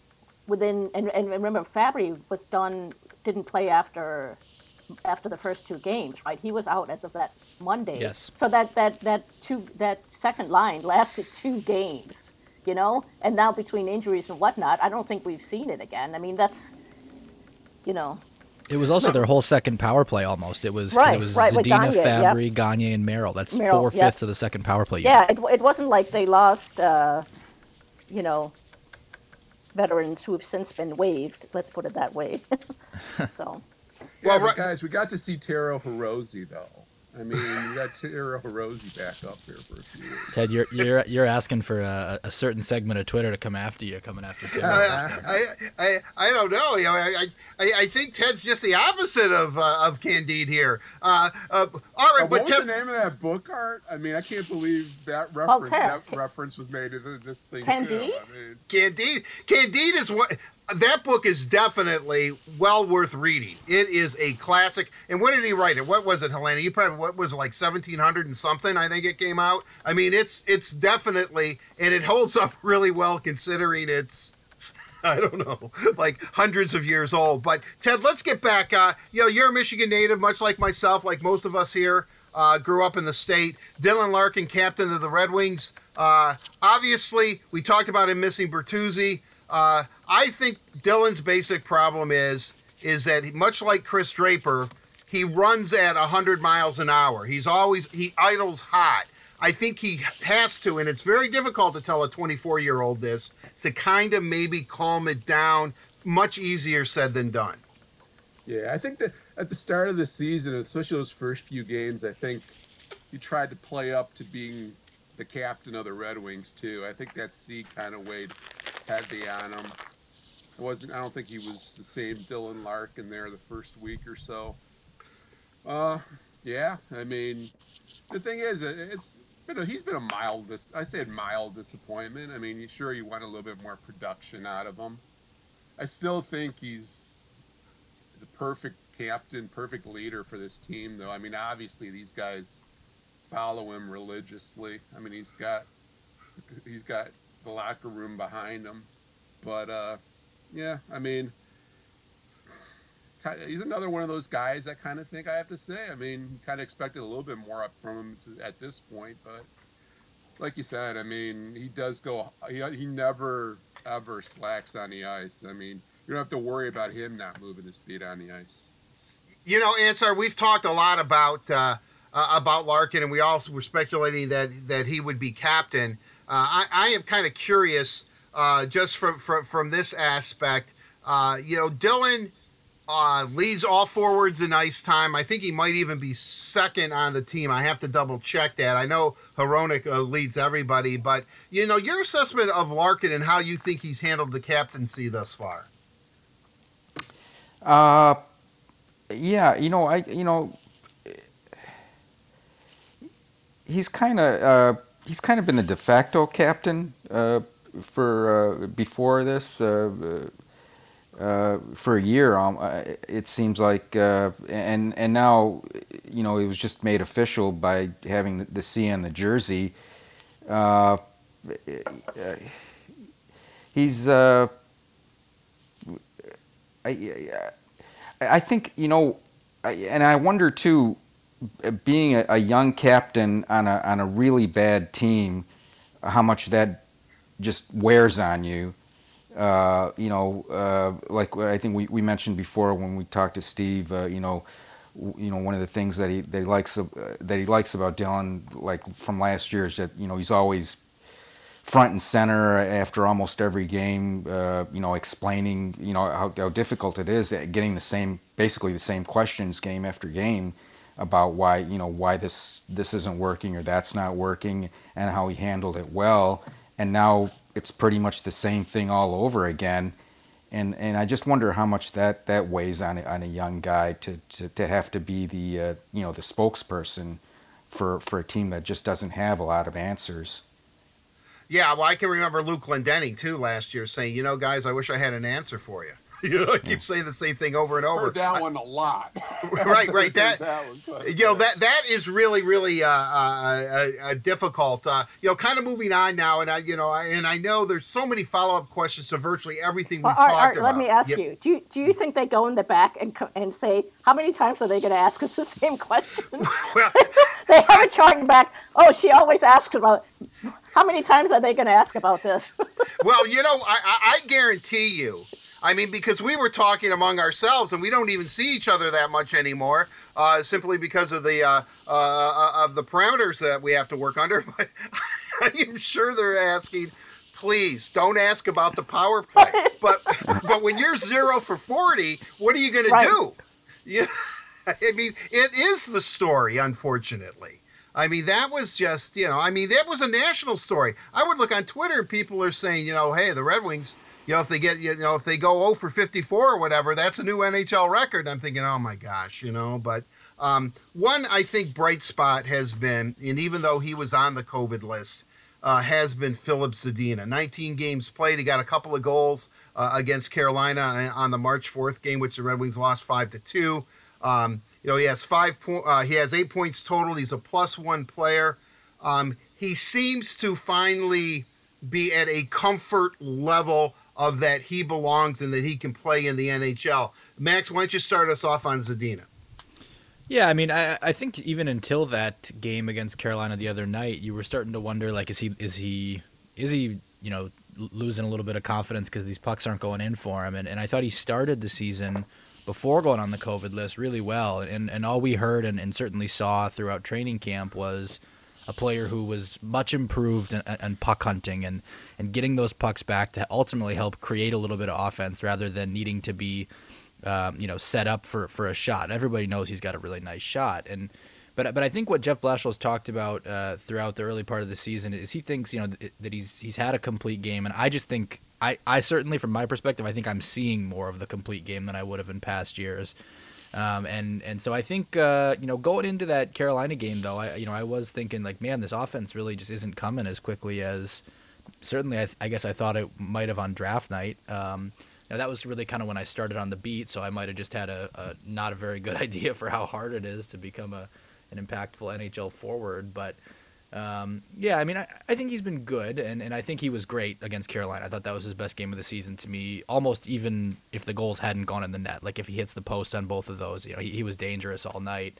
Speaker 3: within and, and remember Fabbri was done didn't play after after the first two games, right? He was out as of that Monday.
Speaker 4: Yes.
Speaker 3: So that that that two that second line lasted two games, you know, and now between injuries and whatnot, I don't think we've seen it again. I mean, that's you know,
Speaker 4: It was also their whole second power play almost. It was
Speaker 3: Right,
Speaker 4: it was
Speaker 3: right,
Speaker 4: Zadina,
Speaker 3: Gagner, yep.
Speaker 4: Fabbri, Gagner, and Merrill. That's
Speaker 3: Merrill,
Speaker 4: four
Speaker 3: yep.
Speaker 4: fifths of the second power play. unit.
Speaker 3: yeah, it, it wasn't like they lost, uh, you know, veterans who have since been waived. Let's put it that way. [LAUGHS] so.
Speaker 5: Yeah,
Speaker 1: Well,
Speaker 5: but
Speaker 1: right-
Speaker 5: guys, we got to see Taro Hirose though. I mean, you got [LAUGHS] Taro Hirose back up here for a few years.
Speaker 4: Ted, you're you're you're asking for a, a certain segment of Twitter to come after you, coming after Tim.
Speaker 1: I, I, I, I don't know. You know, I, I, I think Ted's just the opposite of uh, of Candide here. Uh, uh, all right,
Speaker 5: Uh,
Speaker 1: but
Speaker 5: what was
Speaker 1: Ted,
Speaker 5: the name of that book, Art? I mean, I can't believe that reference.
Speaker 3: Voltaire.
Speaker 5: that reference was made to this thing
Speaker 3: Candide?
Speaker 5: too. I mean,
Speaker 1: Candide, Candide is what that book is definitely well worth reading. It is a classic. And when did he write it? What was it, Helena? You probably what was it like seventeen hundred and something? I think it came out. I mean, it's it's definitely and it holds up [LAUGHS] really well considering it's. [LAUGHS] I don't know, like hundreds of years old. But Ted, let's get back. Uh, you know, you're a Michigan native, much like myself, like most of us here. Uh, grew up in the state. Dylan Larkin, captain of the Red Wings. Uh, obviously, we talked about him missing Bertuzzi. Uh, I think Dylan's basic problem is is that much like Chris Draper, he runs at 100 miles an hour. He's always he idles hot. I think he has to, and it's very difficult to tell a 24 year old this to kind of maybe calm it down. Much easier said than done.
Speaker 5: yeah, I think that at the start of the season, especially those first few games, I think he tried to play up to being the captain of the Red Wings too. I think that C kind of weighed heavy on him. It wasn't. I don't think he was the same Dylan Larkin there the first week or so. Uh, yeah. I mean, the thing is, it's, it's been a, he's been a mild. Dis, I said mild disappointment. I mean, sure you want a little bit more production out of him. I still think he's the perfect captain, perfect leader for this team, though. I mean, obviously these guys follow him religiously. I mean, he's got he's got the locker room behind him, but uh, yeah, I mean, he's another one of those guys. I kind of think I have to say. I mean, kind of expected a little bit more up from him to, at this point, but like you said, I mean, he does go. He, he never ever slacks on the ice. I mean, you don't have to worry about him not moving his feet on the ice.
Speaker 1: You know, Ansar, we've talked a lot about uh, uh, about Larkin, and we also were speculating that that he would be captain. Uh, I, I am kind of curious, uh, just from, from from this aspect. Uh, you know, Dylan leads all forwards in ice time. I think he might even be second on the team. I have to double check that. I know Hronek uh, leads everybody, but you know, your assessment of Larkin and how you think he's handled the captaincy thus far.
Speaker 2: Uh, yeah, you know, I, you know, he's kind of, uh, he's kind of been the de facto captain uh, for uh, before this. Uh, uh, for a year, um, uh, it seems like, and and now, you know, it was just made official by having the, the C on the jersey. He's, I, I, I think you know, I, and I wonder too, being a, a young captain on a on a really bad team, how much that just wears on you. Uh, you know, uh, like I think we, we mentioned before when we talked to Steve. Uh, you know, you know one of the things that he that he likes uh, that he likes about Dylan, like from last year, is that you know he's always front and center after almost every game. Uh, you know, explaining you know how, how difficult it is at getting the same basically the same questions game after game about why you know why this this isn't working or that's not working and how he handled it well. And now it's pretty much the same thing all over again. And and I just wonder how much that, that weighs on a, on a young guy to, to, to have to be the uh, you know the spokesperson for for a team that just doesn't have a lot of answers.
Speaker 1: Yeah, well, I can remember Luke Glendening too last year saying, "You know, guys, I wish I had an answer for you." [LAUGHS] You know, I keep saying the same thing over and over.
Speaker 5: Heard that one a lot. [LAUGHS]
Speaker 1: right, right. [LAUGHS] That,
Speaker 5: That one
Speaker 1: you know
Speaker 5: bit.
Speaker 1: that that is really really uh, uh, uh, uh, difficult. Uh, you know, kind of moving on now, and I you know, I, and I know there's so many follow up questions to virtually everything we've
Speaker 3: Well, Art,
Speaker 1: talked
Speaker 3: Art,
Speaker 1: about.
Speaker 3: let me ask
Speaker 1: Yep.
Speaker 3: you: Do you do you think they go in the back and and say how many times are they going to ask us the same question?
Speaker 1: Well,
Speaker 3: they have a chart in back. Oh, she always asks about. How many times are they going to ask about this?
Speaker 1: well, you know, I, I, I guarantee you. I mean, because we were talking among ourselves, and we don't even see each other that much anymore, uh, simply because of the uh, uh, of the parameters that we have to work under. [LAUGHS] But I am sure they're asking, please don't ask about the power play. [LAUGHS] But but when you're zero for forty, what are you going
Speaker 3: Right.
Speaker 1: to do? Yeah, [LAUGHS] I mean, it is the story, unfortunately. I mean, that was just, you know, I mean, that was a national story. I would look on Twitter and people are saying, you know, hey, the Red Wings, you know, if they get, you know, if they go 0 for 54 or whatever, that's a new NHL record. I'm thinking, oh my gosh, you know, but um, one, I think, bright spot has been, and even though he was on the COVID list, uh, has been Filip Zadina. 19 games played. He got a couple of goals uh, against Carolina on the March 4th game, which the Red Wings lost five to two. Um, you know, he has five. Po- uh, he has eight points total. He's a plus one player. Um, he seems to finally be at a comfort level of that he belongs and that he can play in the NHL. Max, why don't you start us off on Zadina?
Speaker 4: Yeah, I mean, I I think even until that game against Carolina the other night, you were starting to wonder like, is he is he is he you know losing a little bit of confidence because these pucks aren't going in for him? And and I thought he started the season before going on the COVID list really well, and and all we heard and, and certainly saw throughout training camp was a player who was much improved and, puck hunting and and getting those pucks back to ultimately help create a little bit of offense rather than needing to be um, you know, set up for, for a shot. Everybody knows he's got a really nice shot, and but but I think what Jeff Blashill's talked about uh, throughout the early part of the season is he thinks you know th- that he's he's had a complete game, and I just think I, I certainly from my perspective I think I'm seeing more of the complete game than I would have in past years. Um, and and so I think uh, you know going into that Carolina game though I you know I was thinking like man this offense really just isn't coming as quickly as certainly I, th- I guess I thought it might have on draft night. Um, now that was really kind of when I started on the beat, so I might have just had a, a not a very good [LAUGHS] idea for how hard it is to become a an impactful NHL forward. But um, yeah, I mean, I, I think he's been good, and, and I think he was great against Carolina. I thought that was his best game of the season to me, almost even if the goals hadn't gone in the net. Like if he hits the post on both of those, you know, he, he was dangerous all night.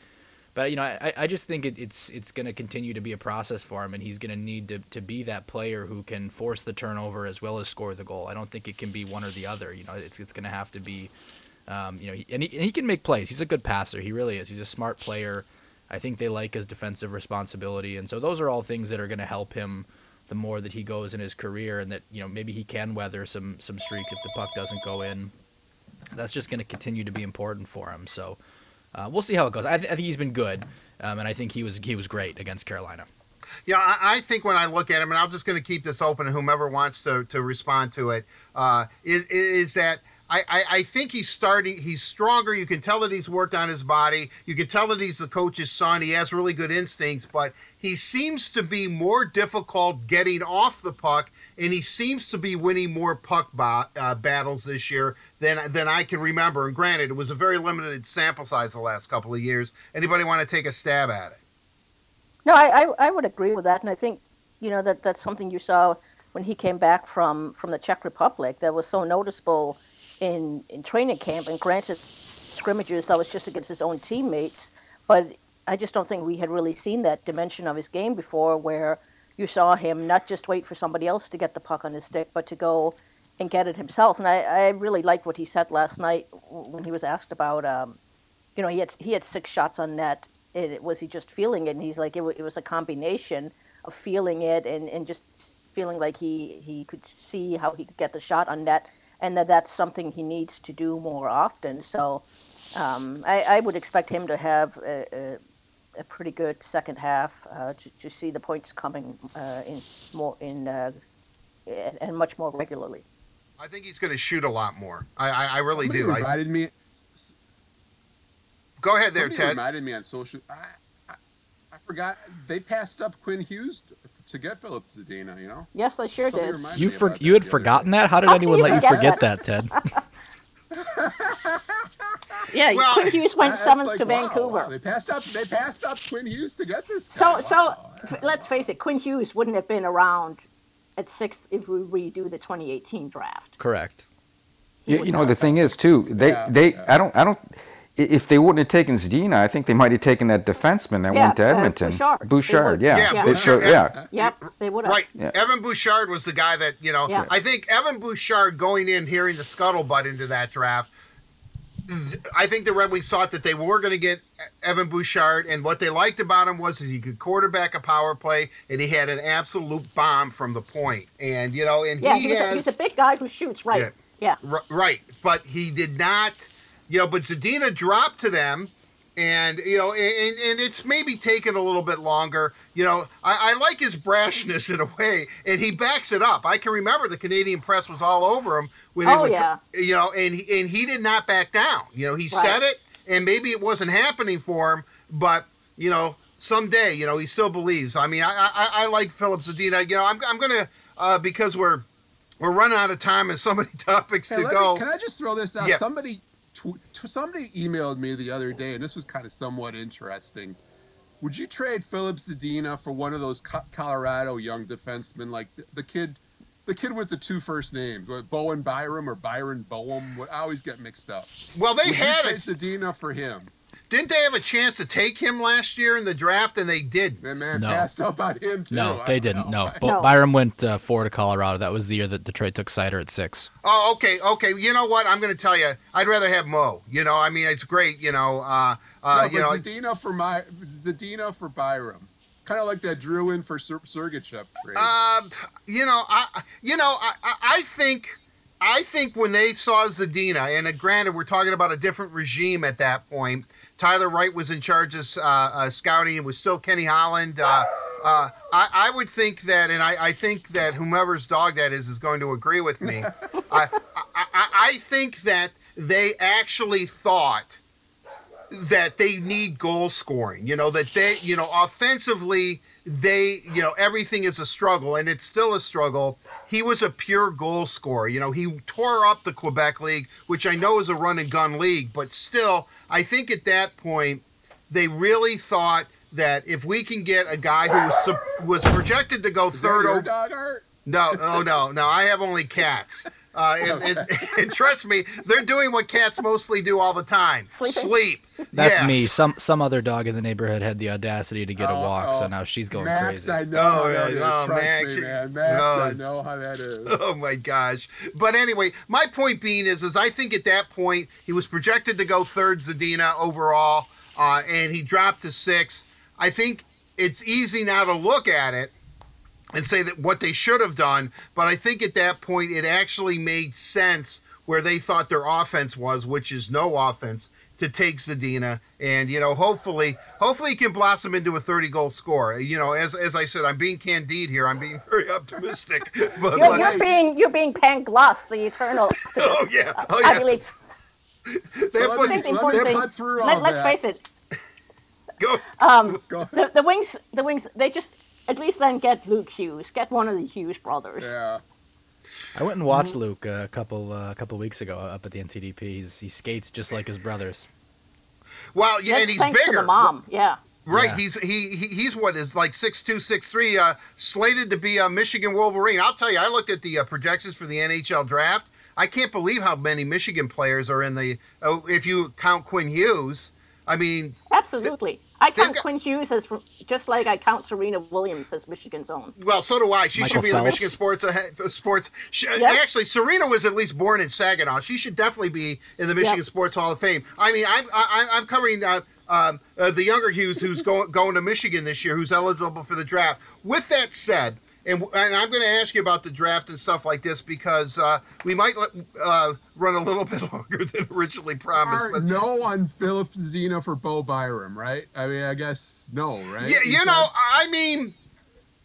Speaker 4: But you know, I, I just think it, it's it's going to continue to be a process for him, and he's going to need to to be that player who can force the turnover as well as score the goal. I don't think it can be one or the other. You know, it's it's going to have to be, um, you know, he, and, he, and he can make plays. He's a good passer. He really is. He's a smart player. I think they like his defensive responsibility, and so those are all things that are going to help him the more that he goes in his career, and that you know maybe he can weather some some streaks if the puck doesn't go in. That's just going to continue to be important for him. So. Uh, we'll see how it goes. I, th- I think he's been good, um, and I think he was he was great against Carolina.
Speaker 1: Yeah, I, I think when I look at him, and I'm just going to keep this open, and whomever wants to, to respond to it, uh, is, is that I, I, I think he's starting, he's stronger. You can tell that he's worked on his body. You can tell that he's the coach's son. He has really good instincts, but he seems to be more difficult getting off the puck, and he seems to be winning more puck ba- uh, battles this year than than I can remember. And granted, it was a very limited sample size the last couple of years. Anybody want to take a stab at it?
Speaker 3: No, I, I, I would agree with that, and I think you know that that's something you saw when he came back from from the Czech Republic that was so noticeable in in training camp. And granted, scrimmages that was just against his own teammates, but I just don't think we had really seen that dimension of his game before, where you saw him not just wait for somebody else to get the puck on his stick, but to go and get it himself. And I, I really liked what he said last night when he was asked about, um, you know, he had he had six shots on net. It, was he just feeling it? And he's like, it, w- it was a combination of feeling it and, and just feeling like he, he could see how he could get the shot on net, and that that's something he needs to do more often. So um, I, I would expect him to have a, a, a pretty good second half uh, to, to see the points coming uh, in more in uh, and and much more regularly.
Speaker 1: I think he's going to shoot a lot more. I, I, I really
Speaker 5: Somebody
Speaker 1: do. I,
Speaker 5: reminded me.
Speaker 1: go ahead there,
Speaker 5: Somebody
Speaker 1: Ted.
Speaker 5: reminded me on social. I, I, I forgot they passed up Quinn Hughes to get Filip Zadina. You know,
Speaker 3: Yes, I sure
Speaker 5: Somebody
Speaker 3: did.
Speaker 4: You for, you had forgotten that? How did [LAUGHS]
Speaker 3: How
Speaker 4: anyone
Speaker 3: you
Speaker 4: let you
Speaker 3: forget
Speaker 4: forget that, Ted? [LAUGHS]
Speaker 3: Yeah,
Speaker 1: Well,
Speaker 3: Quinn Hughes went
Speaker 5: That's
Speaker 3: seventh
Speaker 5: like,
Speaker 3: to
Speaker 5: wow,
Speaker 3: Vancouver.
Speaker 5: wow, They passed up. They passed up Quinn Hughes to get this.
Speaker 3: So,
Speaker 5: guy.
Speaker 3: so
Speaker 5: Wow.
Speaker 3: f- let's face it, Quinn Hughes wouldn't have been around at sixth if we redo the 2018 draft.
Speaker 4: Correct.
Speaker 2: You, you know the thing is too. They
Speaker 5: Yeah,
Speaker 2: they
Speaker 5: yeah.
Speaker 2: I don't I don't. I- If they wouldn't have taken Zadina, I think they might have taken that defenseman that
Speaker 3: Yeah,
Speaker 2: went to
Speaker 3: uh,
Speaker 2: Edmonton.
Speaker 3: Bouchard.
Speaker 2: Bouchard,
Speaker 3: would.
Speaker 2: yeah.
Speaker 1: Yeah,
Speaker 2: They- so,
Speaker 1: Bouchard,
Speaker 2: yeah.
Speaker 3: Yep, they would have.
Speaker 1: Right.
Speaker 2: Yeah.
Speaker 1: Evan Bouchard was the guy that, you know,
Speaker 3: Yeah.
Speaker 1: I think Evan Bouchard going in, hearing the scuttlebutt into that draft, I think the Red Wings thought that they were going to get Evan Bouchard, and what they liked about him was that he could quarterback a power play, and he had an absolute bomb from the point. And, you know, and
Speaker 3: Yeah,
Speaker 1: he
Speaker 3: he's,
Speaker 1: has.
Speaker 3: a, he's a big guy who shoots right. Yeah.
Speaker 1: R- right, but he did not, you know. But Zadina dropped to them, and you know, and, and it's maybe taken a little bit longer. You know, I, I like his brashness [LAUGHS] in a way, and he backs it up. I can remember the Canadian press was all over him when
Speaker 3: Oh,
Speaker 1: would,
Speaker 3: yeah.
Speaker 1: you know, and he, and he did not back down. You know, he
Speaker 3: Right.
Speaker 1: said it, and maybe it wasn't happening for him, but you know, someday, you know, he still believes. I mean, I I, I like Filip Zadina. You know, I'm I'm gonna uh, because we're we're running out of time and so many [LAUGHS] topics
Speaker 5: Hey,
Speaker 1: to go.
Speaker 5: Me, can I just throw this out?
Speaker 1: Yeah.
Speaker 5: Somebody, tw- somebody emailed me the other day, and this was kind of somewhat interesting. Would you trade Filip Zadina for one of those Co- Colorado young defensemen, like the, the kid, the kid with the two first names, Bowen Byram or Byron Boehm? I always get mixed up.
Speaker 1: Well, they
Speaker 5: Would you trade
Speaker 1: it.
Speaker 5: Zadina for him?
Speaker 1: Didn't they have a chance to take him last year in the draft, and they did?
Speaker 5: That man
Speaker 4: No.
Speaker 5: passed up on him too.
Speaker 4: No, they didn't.
Speaker 5: know.
Speaker 4: No, [LAUGHS] Bo-
Speaker 3: No.
Speaker 4: Byram went uh, four to Colorado. That was the year that Detroit took Seider at six.
Speaker 1: Oh, okay, okay. You know what? I'm going to tell you. I'd rather have Mo. You know, I mean, it's great. You know, uh, uh,
Speaker 5: no,
Speaker 1: you know,
Speaker 5: Zadina for my Zadina for Byram, kind of like that Drouin for Ser- Sergachev trade.
Speaker 1: Um, you know, I, you know, I, I, I think, I think when they saw Zadina, and uh, granted, we're talking about a different regime at that point. Tyler Wright was in charge of uh, uh, scouting. It was still Kenny Holland. Uh, uh, I, I would think that, and I, I think that whomever's dog that is is going to agree with me. [LAUGHS] I, I, I, I think that they actually thought that they need goal scoring. You know that they, you know, offensively they, you know, everything is a struggle, and it's still a struggle. He was a pure goal scorer. You know, he tore up the Quebec League, which I know is a run and gun league, but still, I think at that point they really thought that if we can get a guy who was, was projected to go
Speaker 5: Is
Speaker 1: third over, no, oh no, no, I have only cats. Uh, and, [LAUGHS] and, [LAUGHS] and trust me, they're doing what cats mostly do all the time:
Speaker 3: Sleeping?
Speaker 1: sleep.
Speaker 4: That's
Speaker 1: Yes.
Speaker 4: me. Some some other dog in the neighborhood had the audacity to get a
Speaker 5: Oh,
Speaker 4: walk,
Speaker 5: oh.
Speaker 4: so now she's going
Speaker 5: Max,
Speaker 4: crazy.
Speaker 5: I know
Speaker 1: Oh,
Speaker 5: how that
Speaker 1: yeah,
Speaker 5: is.
Speaker 1: oh,
Speaker 5: Trust
Speaker 1: Max,
Speaker 5: me, man. Max,
Speaker 1: oh.
Speaker 5: I know how that is. [LAUGHS]
Speaker 1: Oh my gosh! But anyway, my point being is, is I think at that point he was projected to go third Zadina overall, uh, and he dropped to six. I think it's easy now to look at it and say that what they should have done, but I think at that point it actually made sense where they thought their offense was, which is no offense, to take Zadina, and you know, hopefully, hopefully he can blossom into a 30 goal score. You know, as as I said, I'm being candid here. I'm being [LAUGHS] very optimistic. [LAUGHS] But
Speaker 3: You're,
Speaker 1: let's-
Speaker 3: you're being you're being Pangloss, the eternal. [LAUGHS]
Speaker 1: Oh yeah, oh
Speaker 3: I
Speaker 1: yeah.
Speaker 3: believe.
Speaker 1: They
Speaker 5: So
Speaker 1: put-
Speaker 5: let
Speaker 3: I think the
Speaker 5: me, let
Speaker 3: important
Speaker 5: me
Speaker 3: thing.
Speaker 5: cut through all
Speaker 3: Let, let's
Speaker 5: that.
Speaker 3: face it.
Speaker 1: go.
Speaker 5: Um, go ahead.
Speaker 3: The, the wings, the wings. They just at least then get Luke Hughes, get one of the Hughes brothers.
Speaker 5: Yeah.
Speaker 4: I went and watched Luke uh, a couple uh, a couple weeks ago up at the NTDP. He's, he skates just like his brothers.
Speaker 1: Well, yeah,
Speaker 3: That's
Speaker 1: and he's
Speaker 3: thanks
Speaker 1: bigger.
Speaker 3: to the mom. Yeah.
Speaker 1: Right,
Speaker 4: Yeah.
Speaker 1: he's he, he he's what is like six two six three, uh, slated to be a Michigan Wolverine. I'll tell you, I looked at the uh, projections for the NHL draft. I can't believe how many Michigan players are in the. Oh, if you count Quinn Hughes, I mean,
Speaker 3: Absolutely. I count
Speaker 1: got-
Speaker 3: Quinn Hughes as from, just like I count Serena Williams as Michigan's own.
Speaker 1: well, so do I. She
Speaker 4: Michael
Speaker 1: should be in the Michigan sports uh, sports. She,
Speaker 3: Yep.
Speaker 1: Actually, Serena was at least born in Saginaw. She should definitely be in the Michigan
Speaker 3: Yep.
Speaker 1: Sports Hall of Fame. I mean, I'm I, I'm covering. Uh, um, uh, the younger Hughes, who's going [LAUGHS] going to Michigan this year, who's eligible for the draft. With that said, and, and I'm going to ask you about the draft and stuff like this because uh, we might let, uh, run a little [LAUGHS] bit longer than originally promised. But
Speaker 5: no on Filip Zadina for Bo Byram, right? I mean, I guess no, right?
Speaker 1: yeah, you
Speaker 5: said?
Speaker 1: know, I mean,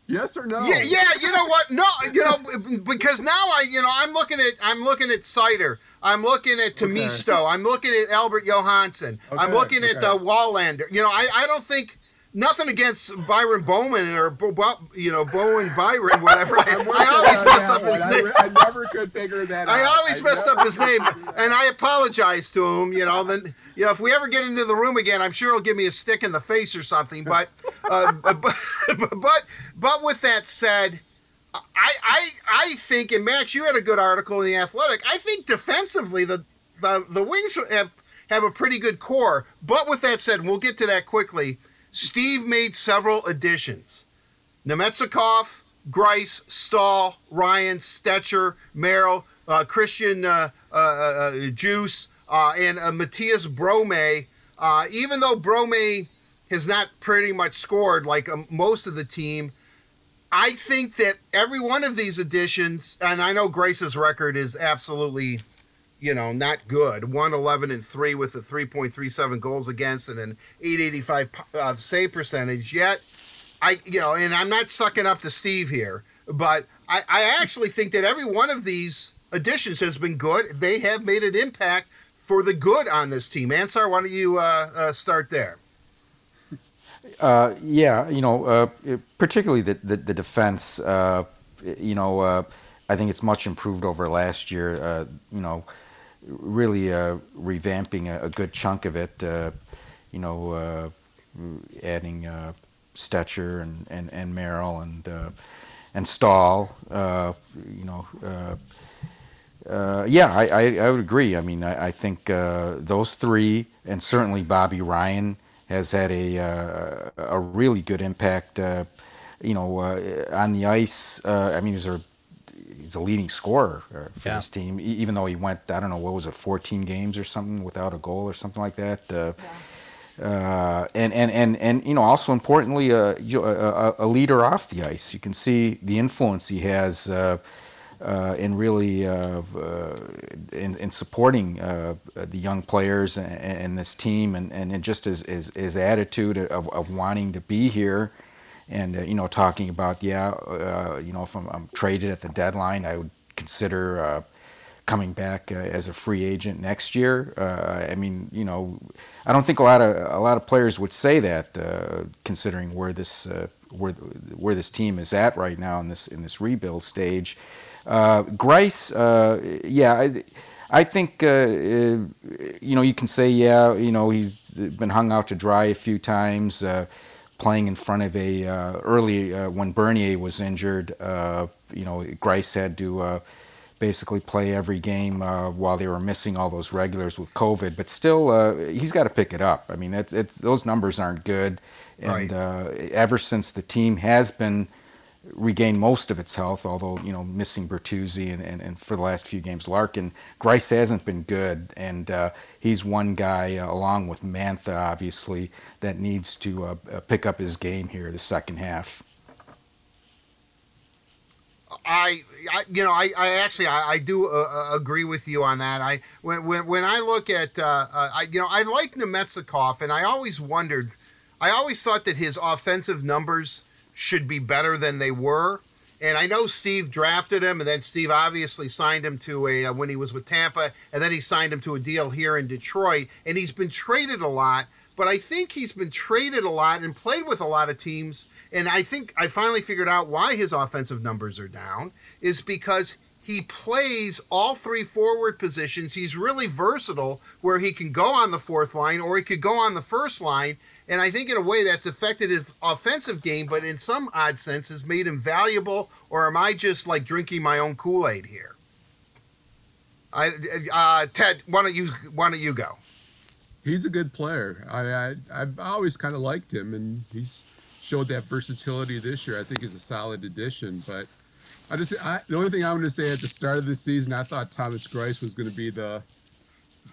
Speaker 5: Yes or no?
Speaker 1: yeah, yeah, you know what? No, you know, because now I, you know, I'm looking at, I'm looking at Seider. I'm looking at Tuomisto. I'm looking at Albert Johansson. I'm
Speaker 5: Okay,
Speaker 1: looking at
Speaker 5: okay.
Speaker 1: uh, Wallinder. You know, I, I don't think nothing against Byron Bowman or you know Bowen Byron, whatever. [LAUGHS] I,
Speaker 5: always mess up his name. I, I, never could figure that
Speaker 1: I
Speaker 5: out.
Speaker 1: always I messed never... up his name, and I apologize to him. You know, then you know if we ever get into the room again, I'm sure he'll give me a stick in the face or something. But [LAUGHS] uh, but, but but with that said. I, I I think, and Max, you had a good article in the Athletic. I think defensively, the the, the Wings have, have a pretty good core. But with that said, we'll get to that quickly. Steve made several additions. Namestnikov, Greiss, Staal, Ryan, Stecher, Merrill, uh, Christian uh, uh, uh uh, and uh, Mathias Brome. even though Brome has not pretty much scored like um, most of the team, I think that every one of these additions, and I know Greiss's record is absolutely you know, not good. 111 and 3 with a 3.37 goals against and an 885 uh, save percentage. Yet, I, you know, and I'm not sucking up to Steve here, but I, I actually think that every one of these additions has been good. They have made an impact for the good on this team. Ansar, why don't you uh, uh, start there? [LAUGHS]
Speaker 2: Uh, yeah, you know, uh, particularly the, the, the defense, uh, you know, uh, I think it's much improved over last year. you know, really uh, revamping a, a, good chunk of it. Uh, you know, uh, adding uh, Stecher and, and, and Merrill and uh, and Staal. Uh, you know. yeah, I, I, I, would agree. I mean, I, I think those three, and certainly Bobby Ryan, has had a a really good impact. you know, on the ice. I mean, these are he's a leading scorer uh, for yeah. his team, even though he went I don't know what was it 14 games or something without a goal or something like that. Uh, yeah. Uh, and, and, and, and, you know, also importantly, uh, a, a, leader off the ice. You can see the influence he has uh, uh in really uh, in, in, supporting the young players and, and, this team, and, and just his, his, his attitude of, of wanting to be here and uh, you know talking about yeah uh, you know if I'm, I'm, traded at the deadline I would consider uh, coming back uh, as a free agent next year. Uh, I mean you know I don't think a lot of a lot of players would say that uh, considering where this where where this team is at right now in this in this rebuild stage. Greiss yeah I, I think you know you can say yeah you know he's been hung out to dry a few times playing in front of a uh, early uh, when Bernier was injured. Uh, you know, Greiss had to uh, basically play every game uh, while they were missing all those regulars with COVID. But still, uh, he's got to pick it up. I mean, it, it's, those numbers aren't good. And right. ever since the team has been regained most of its health, although you know missing Bertuzzi and, and, and for the last few games Larkin. Greiss hasn't been good, and uh, he's one guy uh, along with Mantha obviously that needs to uh, uh pick up his game here the second half.
Speaker 1: I, I, you know, I, I actually, I, I do uh, uh, agree with you on that. I, when, when, when I look at, I, you know, I like Namestnikov, and I always wondered, I always thought that his offensive numbers should be better than they were. And I know Steve drafted him, and then Steve obviously signed him to a uh, when he was with Tampa, and then he signed him to a deal here in Detroit. And he's been traded a lot, but I think he's been traded a lot and played with a lot of teams. And I think I finally figured out why his offensive numbers are down is because he plays all three forward positions. He's really versatile, where he can go on the fourth line or he could go on the first line. And I think in a way that's affected his offensive game, but in some odd sense has made him valuable. Or am I just like drinking my own Kool Aid here? I, uh, Ted, why don't you why don't you go?
Speaker 5: He's a good player. I, I I've always kind of liked him, and he's showed that versatility this year. I think he's a solid addition. But I just I, the only thing I want to say at the start of the season, I thought Thomas Greiss was going to be the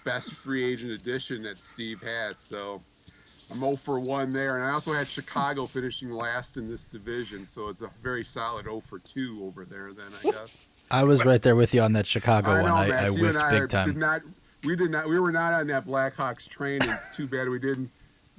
Speaker 5: best free agent addition that Steve had. So I'm 0 for 1 there. And I also had Chicago finishing last in this division. So it's a very solid 0 for 2 over there, then, I guess.
Speaker 4: I was right there with you on that Chicago I know, one. Max, I, I whiffed I big time.
Speaker 5: Did not, we did not. We were not on that Blackhawks train. It's too bad we didn't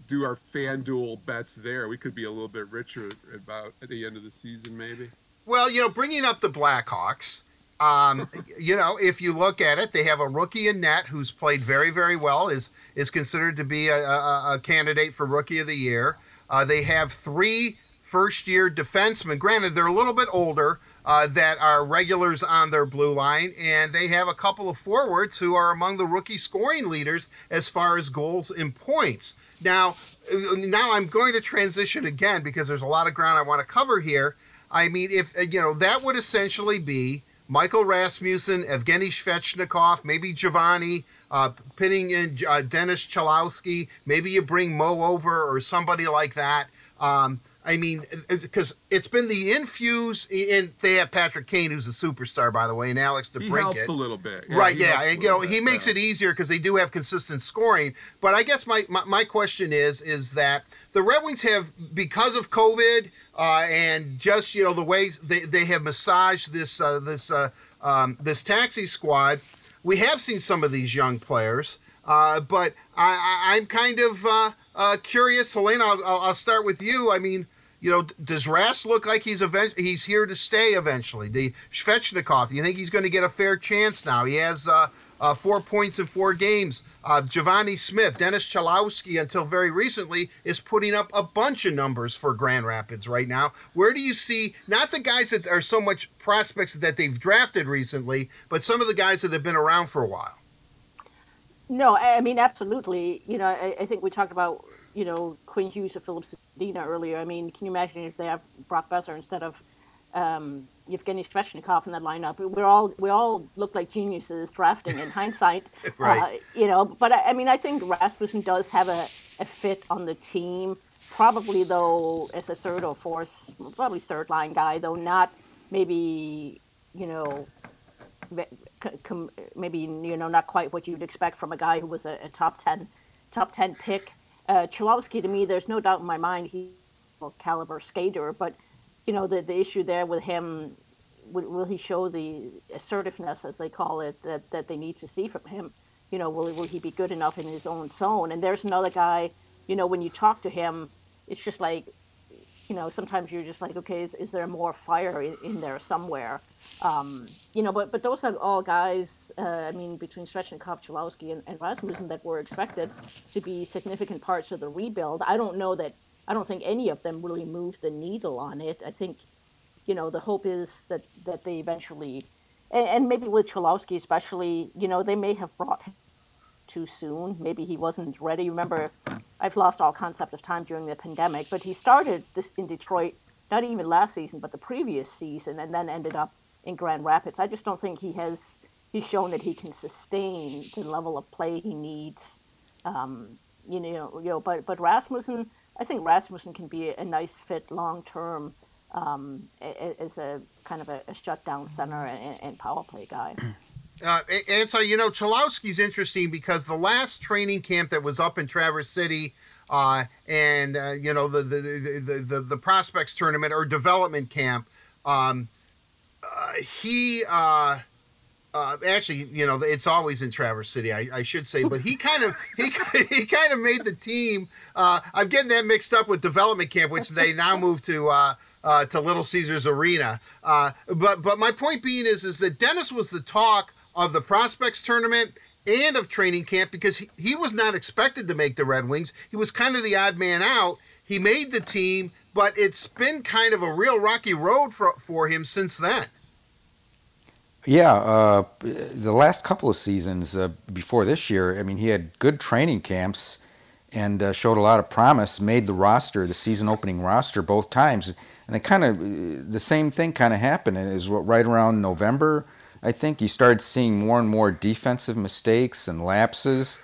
Speaker 5: do our FanDuel bets there. We could be a little bit richer about at the end of the season, maybe.
Speaker 1: Well, you know, bringing up the Blackhawks, um, [LAUGHS] you know, if you look at it, they have a rookie in net who's played very, very well. is is considered to be a, a, a candidate for rookie of the year. Uh, they have three first-year defensemen. Granted, they're a little bit older. Uh, that are regulars on their blue line, and they have a couple of forwards who are among the rookie scoring leaders as far as goals and points. Now, now I'm going to transition again because there's a lot of ground I want to cover here. I mean, if you know, that would essentially be Michael Rasmussen, Evgeny Svechnikov, maybe Givani, uh, pinning in uh, Dennis Cholowski. Maybe you bring Mo over or somebody like that. Um, I mean, because it's been the infuse, and they have Patrick Kane, who's a superstar, by the way, and Alex DeBrincat. He
Speaker 5: helps a little bit,
Speaker 1: yeah, right? Yeah, and you know, bit, he makes yeah. it easier because they do have consistent scoring. But I guess my, my, my question is is that the Red Wings have because of COVID uh, and just you know the way they, they have massaged this uh, this uh, um, this taxi squad. We have seen some of these young players, uh, but I, am kind of uh, uh, curious, Helena. I'll, I'll, start with you. I mean, you know, does Rask look like he's event- he's here to stay eventually? The Svechnikov, do you think he's going to get a fair chance now? He has uh, four points in four games. Uh, Givani Smith, Dennis Cholowski, until very recently, is putting up a bunch of numbers for Grand Rapids right now. Where do you see not the guys that are so much prospects that they've drafted recently, but some of the guys that have been around for a while?
Speaker 3: No, I mean absolutely. You know, I, I think we talked about you know Quinn Hughes or Filip Zadina earlier. I mean, can you imagine if they have Brock Boeser instead of um, Yevgeny Svechnikov in that lineup? We're all we all look like geniuses drafting in hindsight, [LAUGHS]
Speaker 1: right?
Speaker 3: Uh, you know, but I, I, mean, I think Rasmussen does have a, a fit on the team. Probably though, as a third or fourth, probably third line guy, though not maybe you know maybe you know not quite what you'd expect from a guy who was a, a top ten top ten pick. Uh, Cholowski, to me, there's no doubt in my mind he's a caliber skater, but you know the the issue there with him, will, will, he show the assertiveness, as they call it, that that they need to see from him? You know, will will he be good enough in his own zone? And there's another guy, you know, when you talk to him, it's just like you know, sometimes you're just like, okay, is, is there more fire in, in there somewhere? Um, you know, but but those are all guys. Uh, I mean, between Svechnikov, Cholowski, and, and Rasmussen, that were expected to be significant parts of the rebuild. I don't know that. I don't think any of them really moved the needle on it. I think, you know, the hope is that that they eventually, and, and maybe with Cholowski especially, you know, they may have brought him too soon. Maybe he wasn't ready. Remember, I've lost all concept of time during the pandemic, but he started this in Detroit not even last season, but the previous season, and then ended up in Grand Rapids. I just don't think he has. He's shown that he can sustain the level of play he needs. Um, you know, you know, but but Rasmussen, I think Rasmussen can be a, nice fit long term um, as a kind of a, a shutdown center and, and power play guy. [CLEARS THROAT]
Speaker 1: Uh, and so you know, Cholowski's interesting because the last training camp that was up in Traverse City, uh, and uh, you know the the, the the, the prospects tournament or development camp, um, uh, he uh, uh, actually you know it's always in Traverse City, I, I should say, but he kind of he [LAUGHS] he kind of made the team. I'm getting that mixed up with development camp, which they now moved to. Uh, to Little Caesars Arena. Uh, but but my point being is is that Dennis was the talk of the prospects tournament and of training camp because he, he was not expected to make the Red Wings. He was kind of the odd man out. He made the team, but it's been kind of a real rocky road for, for him since then.
Speaker 2: Yeah, uh, the last couple of seasons uh, before this year, I mean, he had good training camps and uh, showed a lot of promise. Made the roster, the season opening roster, both times, and it kind of the same thing kind of happened. It right around November I think you started seeing more and more defensive mistakes and lapses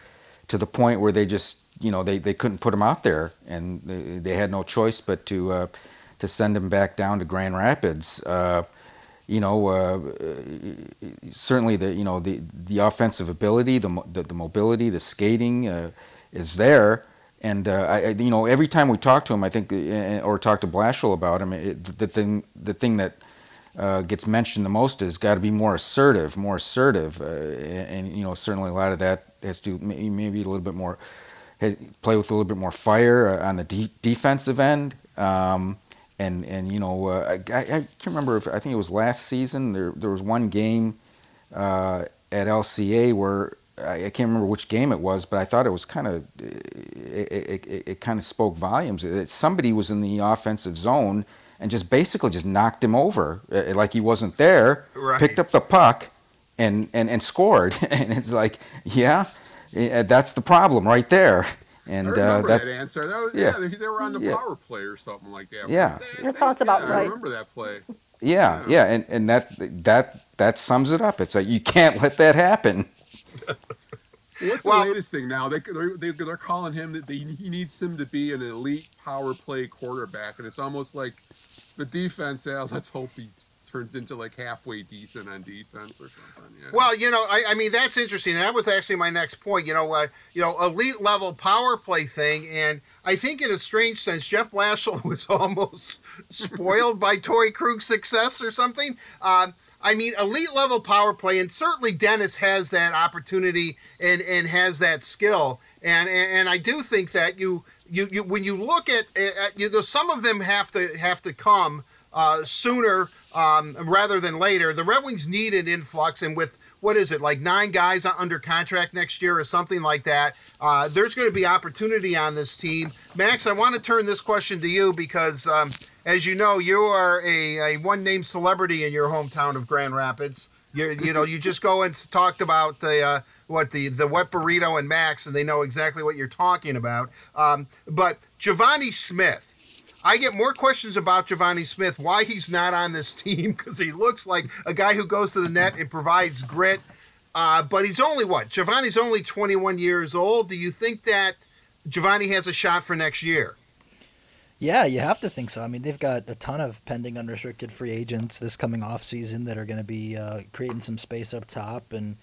Speaker 2: to the point where they just, you know, they, they couldn't put him out there, and they, they had no choice but to uh, to send him back down to Grand Rapids. Uh, you know, uh, certainly the you know the the offensive ability, the the, the mobility, the skating uh, is there. And uh, I, you know, every time we talk to him, I think, uh, or talk to Blashill about him, it, the thing, the thing that uh, gets mentioned the most is got to be more assertive, more assertive, uh, and, and, you know certainly a lot of that has to maybe a little bit more play with a little bit more fire uh, on the de- defensive end. Um, and and you know uh, I, I can't remember if I think it was last season there there was one game uh, at LCA where I, I can't remember which game it was, but I thought it was kind of it, it, it, it kind of spoke volumes. It, somebody was in the offensive zone and just basically just knocked him over uh, like he wasn't there.
Speaker 1: Right.
Speaker 2: Picked up the puck and and and scored, [LAUGHS] and it's like, yeah, eh, that's the problem right there. And
Speaker 5: I
Speaker 2: uh,
Speaker 5: remember
Speaker 2: that,
Speaker 5: that, Ansar. That was,
Speaker 2: yeah.
Speaker 5: yeah, they, they were on the
Speaker 2: Yeah.
Speaker 5: power play or something like that.
Speaker 2: Yeah.
Speaker 3: That sounds about
Speaker 5: yeah,
Speaker 3: right.
Speaker 5: I remember that play. [LAUGHS]
Speaker 2: yeah, yeah, and and that that that sums it up. It's like you can't let that happen. [LAUGHS]
Speaker 5: What's
Speaker 1: Well-
Speaker 5: the latest thing now? They, they're, they, they're calling him that they, he needs him to be an elite power play quarterback, and it's almost like the defense. [LAUGHS] Yeah, let's hope he turns into like halfway decent on defense or something. Yeah.
Speaker 1: Well, you know, I, I mean that's interesting, and that was actually my next point. You know, uh, you know, elite level power play thing, and I think in a strange sense, Jeff Blashill [LAUGHS] was almost spoiled by Torrey Krug's success or something. Um, I mean, elite level power play, and certainly Dennis has that opportunity and and has that skill, and and, and I do think that you. You, you, when you look at, at you some of them have to have to come uh, sooner um, rather than later. The Red Wings need an influx, and with what is it like nine guys under contract next year or something like that, uh, there's going to be opportunity on this team. Max, I want to turn this question to you because, um, as you know, you are a, a one-name celebrity in your hometown of Grand Rapids. You, you know, you just go and talked about the uh, what the the wet burrito and Max, and they know exactly what you're talking about. Um, but Givani Smith, I get more questions about Givani Smith, why he's not on this [LAUGHS] team, because he looks like a guy who goes to the net and provides grit. Uh, but he's only what? Givani's only 21 years old. Do you think that Givani has a shot for next year?
Speaker 6: Yeah, you have to think so. I mean, they've got a ton of pending unrestricted free agents this coming off season that are going to be uh, creating some space up top. And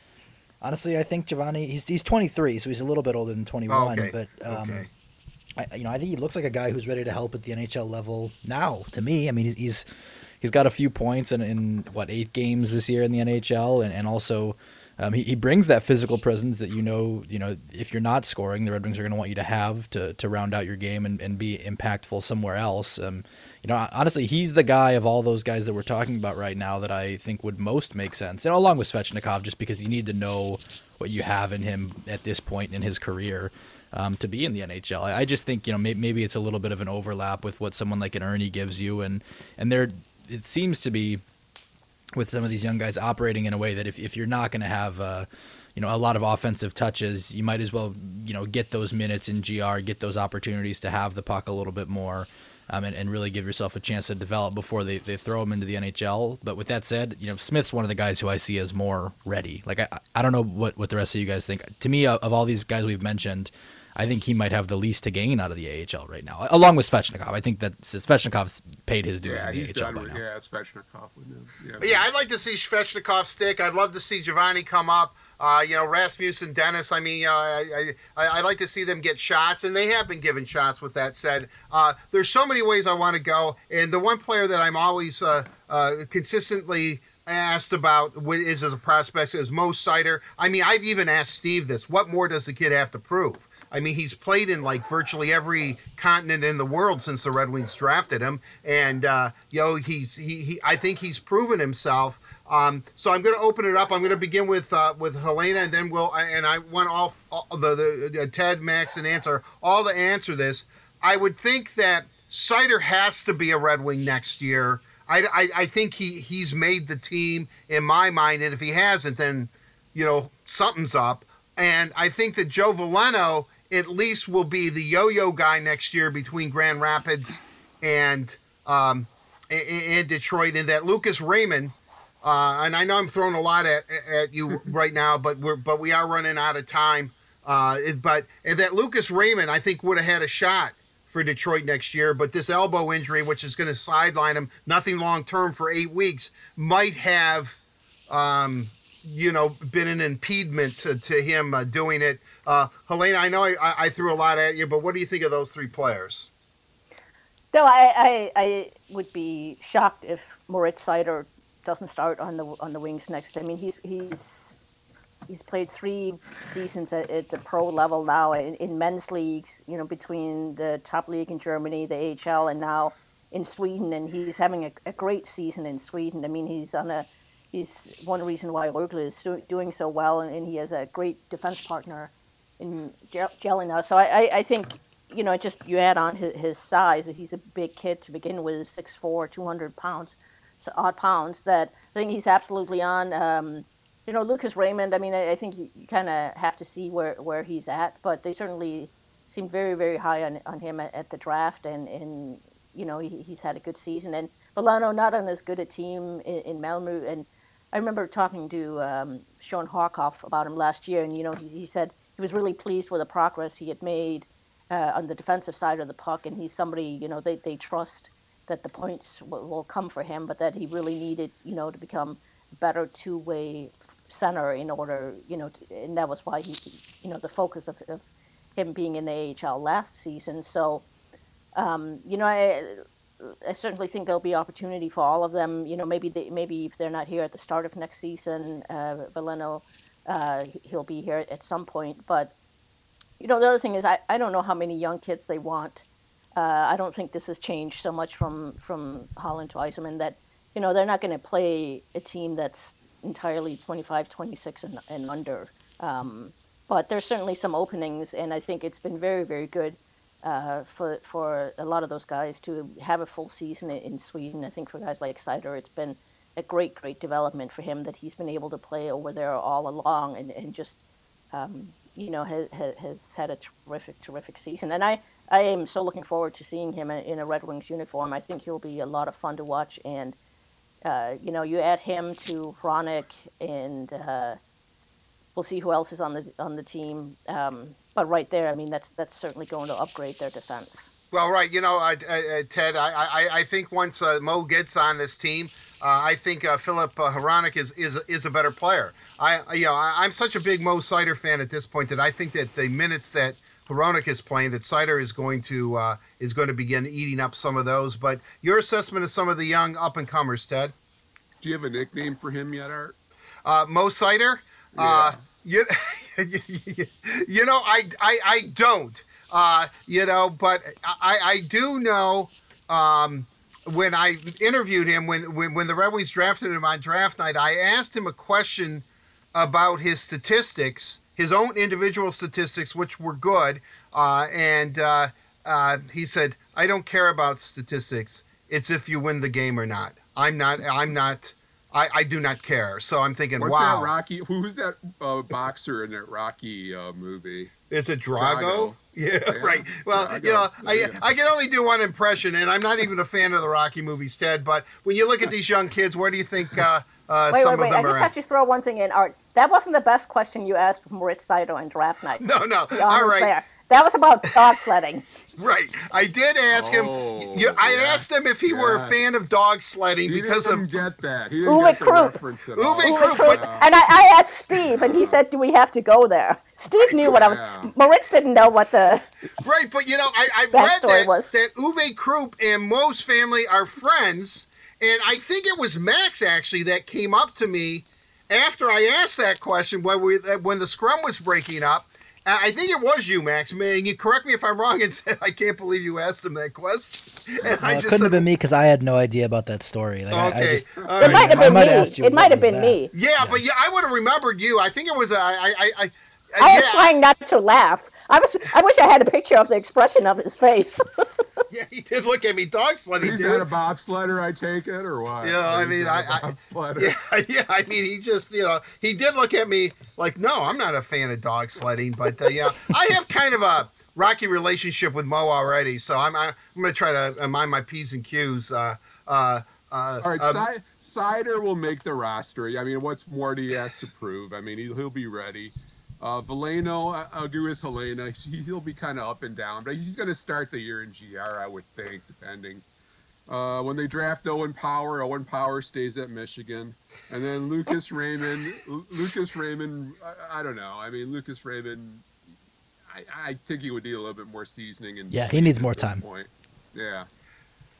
Speaker 6: honestly, I think Givani he's he's 23, so he's a little bit older than 21.
Speaker 1: Okay,
Speaker 6: But um,
Speaker 1: okay.
Speaker 6: I, you know, I think he looks like a guy who's ready to help at the NHL level now. To me, I mean, he's he's,
Speaker 4: He's got a few points in, in what eight games this year in the NHL, and, and also um, he, he brings that physical presence that you know you know if you're not scoring, the Red Wings are going to want you to have to, to round out your game and, and be impactful somewhere else. Um, you know, honestly, he's the guy of all those guys that we're talking about right now that I think would most make sense, and along with Svechnikov, just because you need to know what you have in him at this point in his career. Um, to be in the NHL, I, I just think you know may, maybe it's a little bit of an overlap with what someone like an Erne gives you, and and there it seems to be with some of these young guys operating in a way that if, if you're not going to have uh, you know a lot of offensive touches, you might as well you know get those minutes in GR, get those opportunities to have the puck a little bit more. Um, and, and really give yourself a chance to develop before they, they throw him into the NHL. But with that said, you know Smith's one of the guys who I see as more ready. Like I, I don't know what, what the rest of you guys think. To me, of of all these guys we've mentioned, I think he might have the least to gain out of the AHL right now, along with Svechnikov. I think that Svechnikov's paid his dues
Speaker 5: yeah,
Speaker 4: in the
Speaker 5: he's
Speaker 4: AHL
Speaker 5: done
Speaker 4: by
Speaker 5: with
Speaker 4: now.
Speaker 5: yeah, Svechnikov with him. Yeah,
Speaker 1: But yeah, I'd like to see Svechnikov stick. I'd love to see Givani come up. Uh, you know, Rasmussen, Dennis. I mean, uh, I, I I like to see them get shots, and they have been given shots. With that said, uh, there's so many ways I want to go, and the one player that I'm always uh, uh, consistently asked about is as a prospect is Mo Seider. I mean, I've even asked Steve this: what more does the kid have to prove? I mean, he's played in like virtually every continent in the world since the Red Wings drafted him, and uh, you know, he's he, he I think he's proven himself. Um, so I'm going to open it up. I'm going to begin with uh, with Helena, and then we'll and I want all, all the, the uh, Ted, Max, and Ansar all to answer this. I would think that Seider has to be a Red Wing next year. I, I, I think he he's made the team in my mind, and if he hasn't, then you know something's up. And I think that Joe Veleno at least will be the yo-yo guy next year between Grand Rapids and um, and, Detroit, and that Lucas Raymond. Uh, and I know I'm throwing a lot at, at you [LAUGHS] right now, but we're but we are running out of time. Uh, it- but and that Lucas Raymond, I think, would have had a shot for Detroit next year. But this elbow injury, which is going to sideline him, nothing long term for eight weeks, might have, um, you know, been an impediment to, to him uh, doing it. Uh, Helena, I know I, I threw a lot at you, but what do you think of those three players?
Speaker 3: No, I, I, I would be shocked if Moritz Seider doesn't start on the on the wings next. I mean, he's he's he's played three seasons at, at the pro level now in, in men's leagues. You know, between the top league in Germany, the AHL, and now in Sweden, and he's having a, a great season in Sweden. I mean, he's on a he's one reason why Rögle is doing so well, and, and, he has a great defense partner in Jelena. So I, I, I, think, you know, just you add on his, his size, he's a big kid to begin with, 6'4", 200 pounds, so odd pounds, that I think he's absolutely on. Um, you know, Lucas Raymond, I mean, I, I think you, you kind of have to see where, where he's at, but they certainly seem very, very high on, on him at, at the draft, and, and you know, he, he's had a good season. And Veleno not on as good a team in, in Malmö, and I remember talking to um, Shawn Horcoff about him last year, and you know, he, he said he was really pleased with the progress he had made uh, on the defensive side of the puck, and he's somebody you know they, they trust that the points will come for him, but that he really needed you know to become a better two way center in order you know, to, and that was why he you know the focus of, of him being in the AHL last season. So um, you know I I certainly think there'll be opportunity for all of them. You know, maybe they, maybe if they're not here at the start of next season, uh, Veleno, uh, he'll be here at some point. But you know, the other thing is, I, I don't know how many young kids they want. Uh, I don't think this has changed so much from from Holland to Yzerman that you know they're not going to play a team that's entirely 25, 26 and, and under. Um, but there's certainly some openings, and I think it's been very, very good uh, for for a lot of those guys to have a full season in Sweden. I think for guys like Seider, it's been a great, great development for him that he's been able to play over there all along and, and just, um, you know, has, has had a terrific, terrific season. And I, I am so looking forward to seeing him in a Red Wings uniform. I think he'll be a lot of fun to watch. And, uh, you know, you add him to Hronek and uh, we'll see who else is on the on the team. Um, but right there, I mean, that's that's certainly going to upgrade their defense.
Speaker 1: Well, right, you know, uh, uh, Ted, I, I, I think once uh, Mo gets on this team, uh, I think uh, Filip uh, Hronek is, is is a better player. I you know I, am such a big Mo Seider fan at this point that I think that the minutes that Hronek is playing, that Seider is going to uh, is going to begin eating up some of those. But your assessment of some of the young up and comers, Ted?
Speaker 5: Do you have a nickname for him yet, Art?
Speaker 1: Mo Seider. Yeah. [LAUGHS] You, you know, I, I, I don't, uh, you know, but I, I do know um, when I interviewed him, when, when, when the Red Wings drafted him on draft night, I asked him a question about his statistics, his own individual statistics, which were good. Uh, and uh, uh, he said, I don't care about statistics. It's if you win the game or not. I'm not, I'm not, I, I do not care. So I'm thinking,
Speaker 5: What's
Speaker 1: wow.
Speaker 5: that Rocky? Who's that uh, boxer in that Rocky uh, movie?
Speaker 1: Is it Drago? Drago. [LAUGHS] Yeah, yeah, right. Well, Drago. you know, I, I can only do one impression, and I'm not even a fan of the Rocky movies, Ted. But when you look at these young kids, where do you think uh, uh,
Speaker 3: wait,
Speaker 1: some
Speaker 3: wait,
Speaker 1: of them
Speaker 3: wait. I
Speaker 1: are?
Speaker 3: just have to throw one thing in, Art. That wasn't the best question you asked Moritz Seider on draft night. [LAUGHS]
Speaker 1: No, no. All right.
Speaker 3: There. That was about dog sledding.
Speaker 1: Right. I did ask
Speaker 5: oh,
Speaker 1: him. You, I yes, asked him if he yes. were a fan of dog sledding
Speaker 5: he
Speaker 1: because
Speaker 5: didn't
Speaker 1: of
Speaker 5: get that. He didn't Uwe get the Krupp. reference at all.
Speaker 1: Uwe Krupp. But,
Speaker 3: and I, I, asked Steve, and he said, "Do we have to go there?" Steve knew what I was. Moritz didn't know what the
Speaker 1: right, but you know, I, I read that,
Speaker 3: was.
Speaker 1: that Uwe Krupp and Mo's family are friends, and I think it was Max actually that came up to me after I asked that question when we when the scrum was breaking up I think it was you, Max. Man, you correct me if I'm wrong and [LAUGHS] said I can't believe you asked him that question. [LAUGHS]
Speaker 6: And I just couldn't said, have been me because I had no idea about that story. Like,
Speaker 1: okay,
Speaker 6: I, I just,
Speaker 3: it might have been me. It might have been me.
Speaker 1: Yeah, yeah, but yeah, I would have remembered you. I think it was. Uh, I, I, I,
Speaker 3: I was trying not to laugh. I was. I wish I had a picture of the expression of his face. [LAUGHS]
Speaker 1: yeah, he did look at me dog sledding.
Speaker 5: He's not a bobsledder, I take it, or what?
Speaker 1: Yeah, I mean, I, I yeah, [LAUGHS] yeah, I mean, he just, you know, he did look at me like, no, I'm not a fan of dog sledding, but uh, yeah, [LAUGHS] I have kind of a rocky relationship with Mo already, so I'm, I'm going to try to mind my p's and q's. Uh, uh, uh,
Speaker 5: All right, um, Seider will make the roster. I mean, what's more do he has to prove? I mean, he'll, he'll be ready. Uh, Veleno, I, I agree with Helena. He, will be kind of up and down, but he's going to start the year in GR, I would think, depending. Uh, when they draft Owen Power, Owen Power stays at Michigan, and then Lucas [LAUGHS] Raymond. Lucas Raymond, I, I, don't know. I mean, Lucas Raymond. I, I, think he would need a little bit more seasoning. And
Speaker 6: yeah, he needs more time.
Speaker 5: Point. Yeah.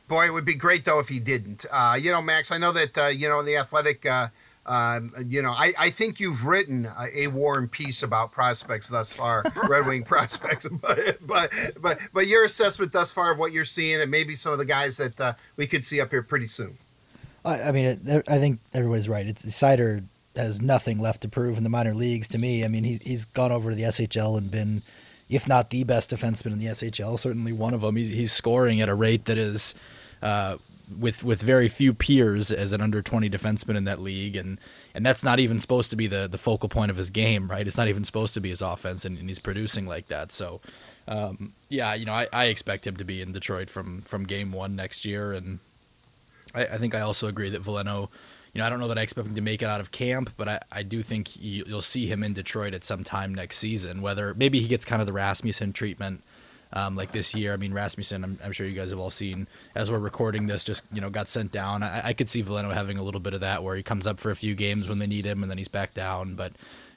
Speaker 1: Boy, it would be great though if he didn't. Uh, you know, Max, I know that uh, you know in the athletic uh, um, you know, I, I think you've written a, a, war and peace about prospects thus far, [LAUGHS] Red Wing prospects, [LAUGHS] but, but but but your assessment thus far of what you're seeing and maybe some of the guys that uh, we could see up here pretty soon.
Speaker 6: I, I mean, I think everybody's right. It's Seider has nothing left to prove in the minor leagues. To me, I mean, he's he's gone over to the SHL and been, if not the best defenseman in the SHL, certainly one of them. He's he's scoring at a rate that is. Uh, with with very few peers as an under 20 defenseman in that league and and that's not even supposed to be the the focal point of his game right it's not even supposed to be his offense and, and he's producing like that so um, yeah you know I, I expect him to be in Detroit from from game one next year and I, I think I also agree that Veleno you know, I don't know that I expect him to make it out of camp, but I, I do think you'll see him in Detroit at some time next season. Whether maybe he gets kind of the Rasmussen treatment, um, like this year. I mean, Rasmussen, I'm, I'm, sure you guys have all seen as we're recording this, just you know, got sent down. I, I, could see Veleno having a little bit of that where he comes up for a few games when they need him, and then he's back down. But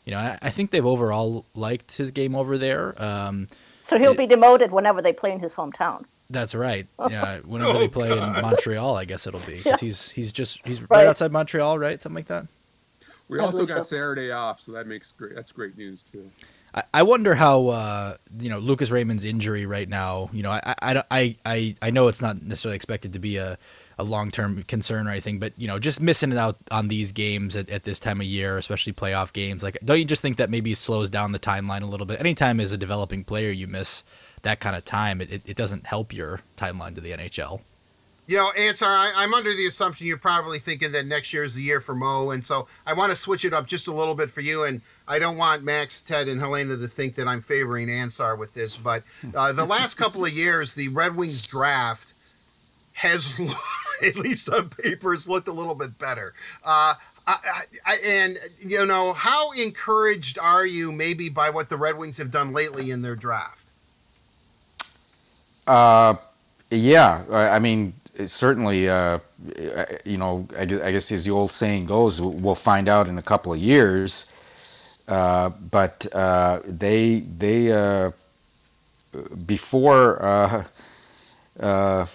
Speaker 6: you know, I, I think they've overall liked his game over there. Um,
Speaker 3: so he'll it, be demoted whenever they play in his hometown.
Speaker 4: That's right. Yeah, whenever they play in Montreal, I guess it'll be because yeah. he's he's just he's right. right. outside Montreal, right? Something like that.
Speaker 5: We also got Saturday off, so that makes great. That's great news too.
Speaker 4: I, wonder how uh, you know Lucas Raymond's injury right now. You know, I I I I, know it's not necessarily expected to be a a long term concern or anything, but you know, just missing it out on these games at, at this time of year, especially playoff games, like don't you just think that maybe slows down the timeline a little bit? Anytime as a developing player you miss that kind of time, it, it doesn't help your timeline to the NHL.
Speaker 1: You know, Ansar, I, am under the assumption you're probably thinking that next year is the year for Mo, and so I want to switch it up just a little bit for you. And I don't want Max, Ted, and Helena to think that I'm favoring Ansar with this, but uh, the [LAUGHS] last couple of years, the Red Wings draft has, [LAUGHS] at least on paper, has looked a little bit better. Uh, I, I, and you know, how encouraged are you maybe by what the Red Wings have done lately in their draft?
Speaker 2: Uh, yeah, I mean, certainly, uh, you know, I guess as the old saying goes, we'll find out in a couple of years. Uh, but uh, they they uh, before uh, uh,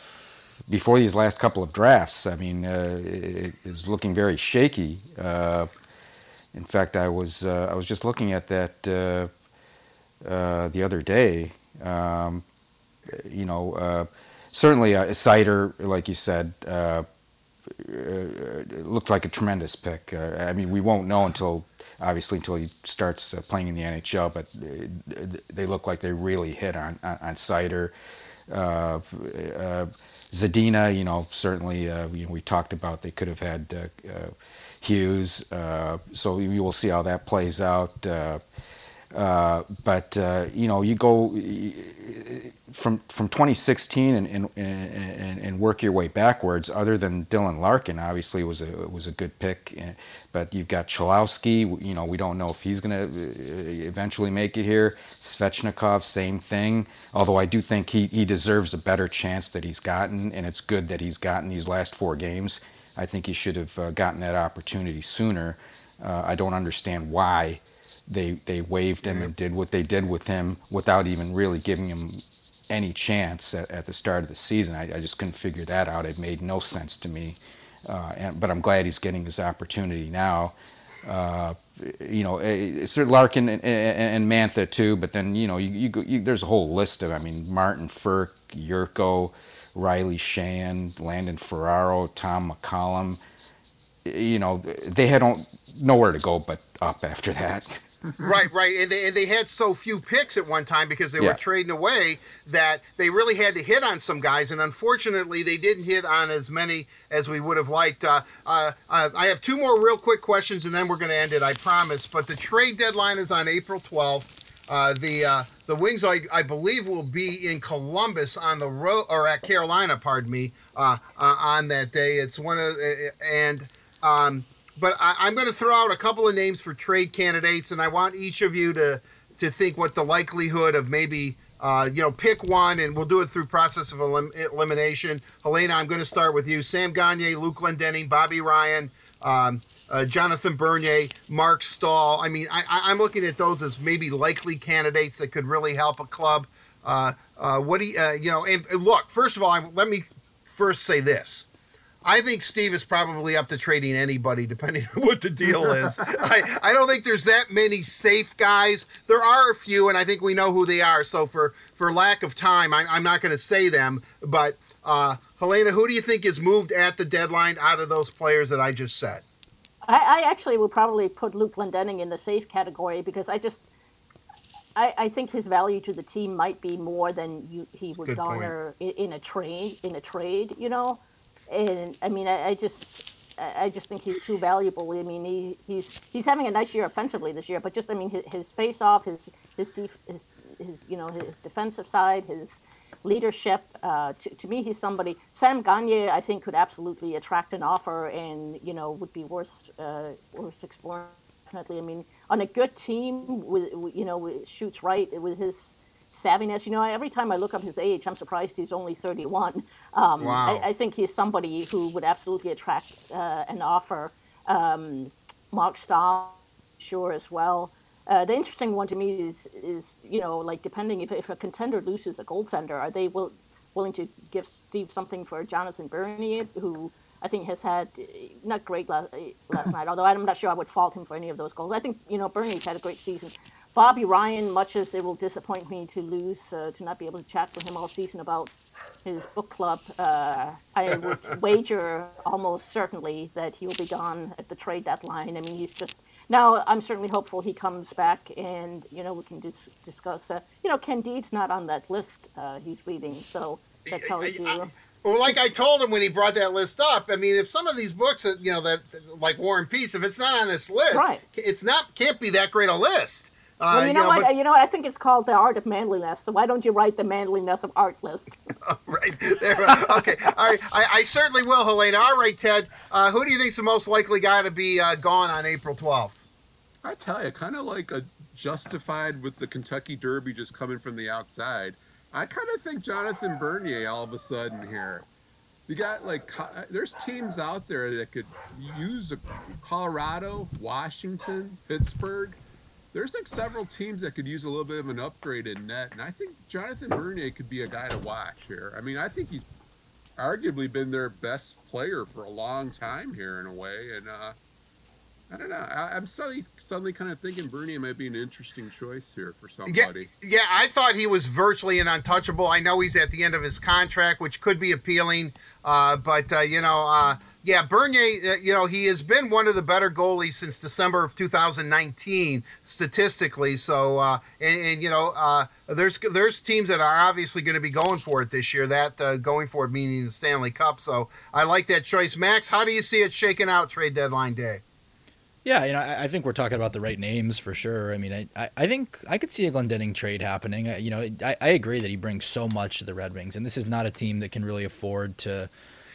Speaker 2: before these last couple of drafts, I mean, it is looking very shaky. in fact, I was I was just looking at that the other day. Um, you know, certainly uh, a Seider, like you said, uh, uh, looked like a tremendous pick. Uh, I mean, we won't know until obviously until he starts uh, playing in the NHL, but uh, they look like they really hit on on, on Seider. Uh, Zadina, you know, certainly, you know, we talked about they could have had Hughes, so you will see how that plays out. Uh, but uh, you know, you go from from 2016 and, and, and, and, work your way backwards. Other than Dylan Larkin, obviously was a was a good pick, uh, but you've got Cholowski. You know, we don't know if he's going to eventually make it here. Svechnikov, same thing. Although I do think he he deserves a better chance that he's gotten, and it's good that he's gotten these last four games. I think he should have uh, gotten that opportunity sooner. Uh, I don't understand why they they waived him and did what they did with him without even really giving him any chance at, at the start of the season. I, I, just couldn't figure that out. It made no sense to me. Uh, and, but I'm glad he's getting his opportunity now. Uh, you know, eh, Sir Larkin and, and, Mantha too. But then you know, you, you, you, there's a whole list of. I mean, Martin Frk, Jurco, Riley Sheahan, Landon Ferraro, Tom McCollum. You know, they had nowhere to go but up after that. [LAUGHS]
Speaker 1: right, right, and they, and they had so few picks at one time because they yeah. were trading away that they really had to hit on some guys, and unfortunately, they didn't hit on as many as we would have liked. Uh, uh, uh I have two more real quick questions, and then we're going to end it, I promise. But the trade deadline is on April twelfth. Uh, the uh, the Wings, I, I, believe, will be in Columbus on the road or at Carolina, pardon me, uh, uh on that day. It's one of and um, but I, am going to throw out a couple of names for trade candidates, and I want each of you to to think what the likelihood of maybe uh, you know pick one, and we'll do it through process of elim- elimination. Helena, I'm going to start with you. Sam Gagner, Luke Glendening, Bobby Ryan. Um, uh, Jonathan Bernier, Marc Staal. I mean, I, am looking at those as maybe likely candidates that could really help a club. Uh, uh, what do you, uh, you know? And, and look, first of all, I, let me first say this: I think Steve is probably up to trading anybody, depending on what the deal is. I, I don't think there's that many safe guys. There are a few, and I think we know who they are. So for for lack of time, I, I'm not going to say them. But uh, Helena, who do you think is moved at the deadline out of those players that I just said?
Speaker 3: I, I actually would probably put Luke Glendening in the safe category because I just I, I think his value to the team might be more than you, he would
Speaker 1: Good
Speaker 3: garner in, in a trade. In a trade, you know, and I mean, I, I just, I just think he's too valuable. I mean, he, he's he's having a nice year offensively this year, but just I mean, his, his face off, his his, def, his his you know his defensive side, his leadership. Uh, to, to me, he's somebody. Sam Gagner, I think, could absolutely attract an offer, and you know, would be worth uh, worth exploring. Definitely. I mean, on a good team with, you know shoots right with his savviness. You know, every time I look up his age, I'm surprised he's only 31. Um,
Speaker 1: Wow.
Speaker 3: I, I think he's somebody who would absolutely attract uh, an offer. Um, Marc Staal, sure as well. Uh, the interesting one to me is, is you know, like depending if, if a contender loses a goaltender, are they will, willing to give Steve something for Jonathan Bernier, who I think has had not great last, last night, although I'm not sure I would fault him for any of those goals. I think, you know, Bernier's had a great season. Bobby Ryan, much as it will disappoint me to lose, uh, to not be able to chat with him all season about his book club, uh, I would [LAUGHS] wager almost certainly that he will be gone at the trade deadline. I mean, he's just now. I'm certainly hopeful he comes back, and you know we can dis- discuss. Uh, you know, Candide's not on that list uh, he's reading, so that tells
Speaker 1: I-
Speaker 3: you.
Speaker 1: I- well, like I told him when he brought that list up, I mean, if some of these books that you know that like War and Peace, if it's not on this list,
Speaker 3: Right.
Speaker 1: it's not can't be that great a list. Uh,
Speaker 3: well, you know, what?
Speaker 1: but-
Speaker 3: you know, what? I think it's called the art of manliness. So why don't you write the manliness of art list? [LAUGHS]
Speaker 1: right there. uh, Okay, all right. I, I certainly will, Helena. All right, Ted. Uh, who do you think's the most likely guy to be uh, gone on April twelfth?
Speaker 5: I tell you, kind of like a justified with the Kentucky Derby just coming from the outside. I kind of think Jonathan Bernier all of a sudden here. You got like there's teams out there that could use a Colorado, Washington, Pittsburgh. There's like several teams that could use a little bit of an upgrade in net, and I think Jonathan Bernier could be a guy to watch here. I mean, I think he's arguably been their best player for a long time here in a way, and uh, I don't know. I, I'm suddenly suddenly kind of thinking Bernier might be an interesting choice here for
Speaker 1: Yeah,
Speaker 5: somebody.
Speaker 1: yeah. I thought he was virtually an untouchable. I know he's at the end of his contract, which could be appealing. Uh, but uh, you know, uh, yeah, Bernier. You know, he has been one of the better goalies since December of 2019 statistically. So, uh, and, and you know, uh, there's there's teams that are obviously going to be going for it this year. That uh, going for it meaning the Stanley Cup. So, I like that choice. Max, how do you see it shaking out trade deadline day?
Speaker 4: Yeah, you know, I, I think we're talking about the right names for sure. I mean, I, I, I think I could see a Glendening trade happening. I, you know, I, I agree that he brings so much to the Red Wings, and this is not a team that can really afford to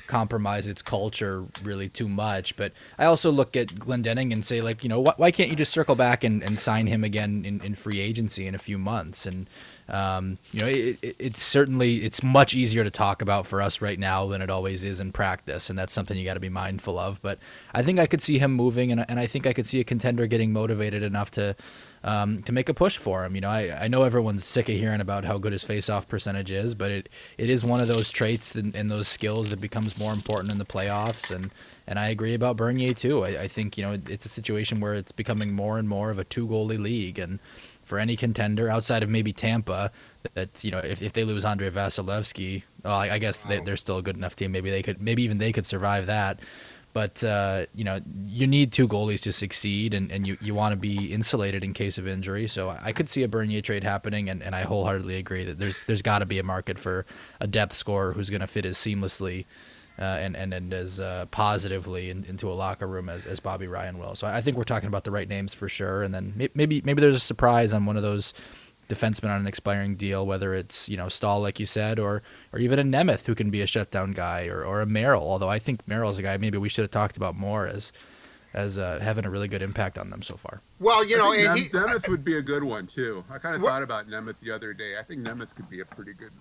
Speaker 4: compromise its culture really too much. But I also look at Glendening and say, like, you know, why, why can't you just circle back and, and sign him again in, in free agency in a few months? And um, you know, it, it, it's certainly it's much easier to talk about for us right now than it always is in practice, and that's something you got to be mindful of. But I think I could see him moving, and, and I think I could see a contender getting motivated enough to um, to make a push for him. You know, I, I know everyone's sick of hearing about how good his face-off percentage is, but it, it is one of those traits and, and those skills that becomes more important in the playoffs. And, and I agree about Bernier too. I, I think you know it's a situation where it's becoming more and more of a two goalie league, and for any contender outside of maybe Tampa, that you know if, if they lose Andrei Vasilevskiy, I, I guess they, they're still a good enough team. Maybe they could, maybe even they could survive that. But uh, you know, you need two goalies to succeed, and, and you, you want to be insulated in case of injury. So I could see a Bernier trade happening, and, and I wholeheartedly agree that there's there's got to be a market for a depth scorer who's going to fit as seamlessly uh, and, and and as uh, positively in, into a locker room as, as Bobby Ryan will. So I think we're talking about the right names for sure. And then maybe maybe there's a surprise on one of those defensemen on an expiring deal, whether it's you know Staal like you said, or or even a Nemeth who can be a shutdown guy, or, or a Merrill. Although I think Merrill's a guy maybe we should have talked about more as as uh, having a really good impact on them so far.
Speaker 1: Well, you know,
Speaker 5: I think
Speaker 1: and
Speaker 5: Nem-
Speaker 1: he,
Speaker 5: Nemeth would be a good one too. I kind of thought about Nemeth the other day. I think Nemeth could be a pretty good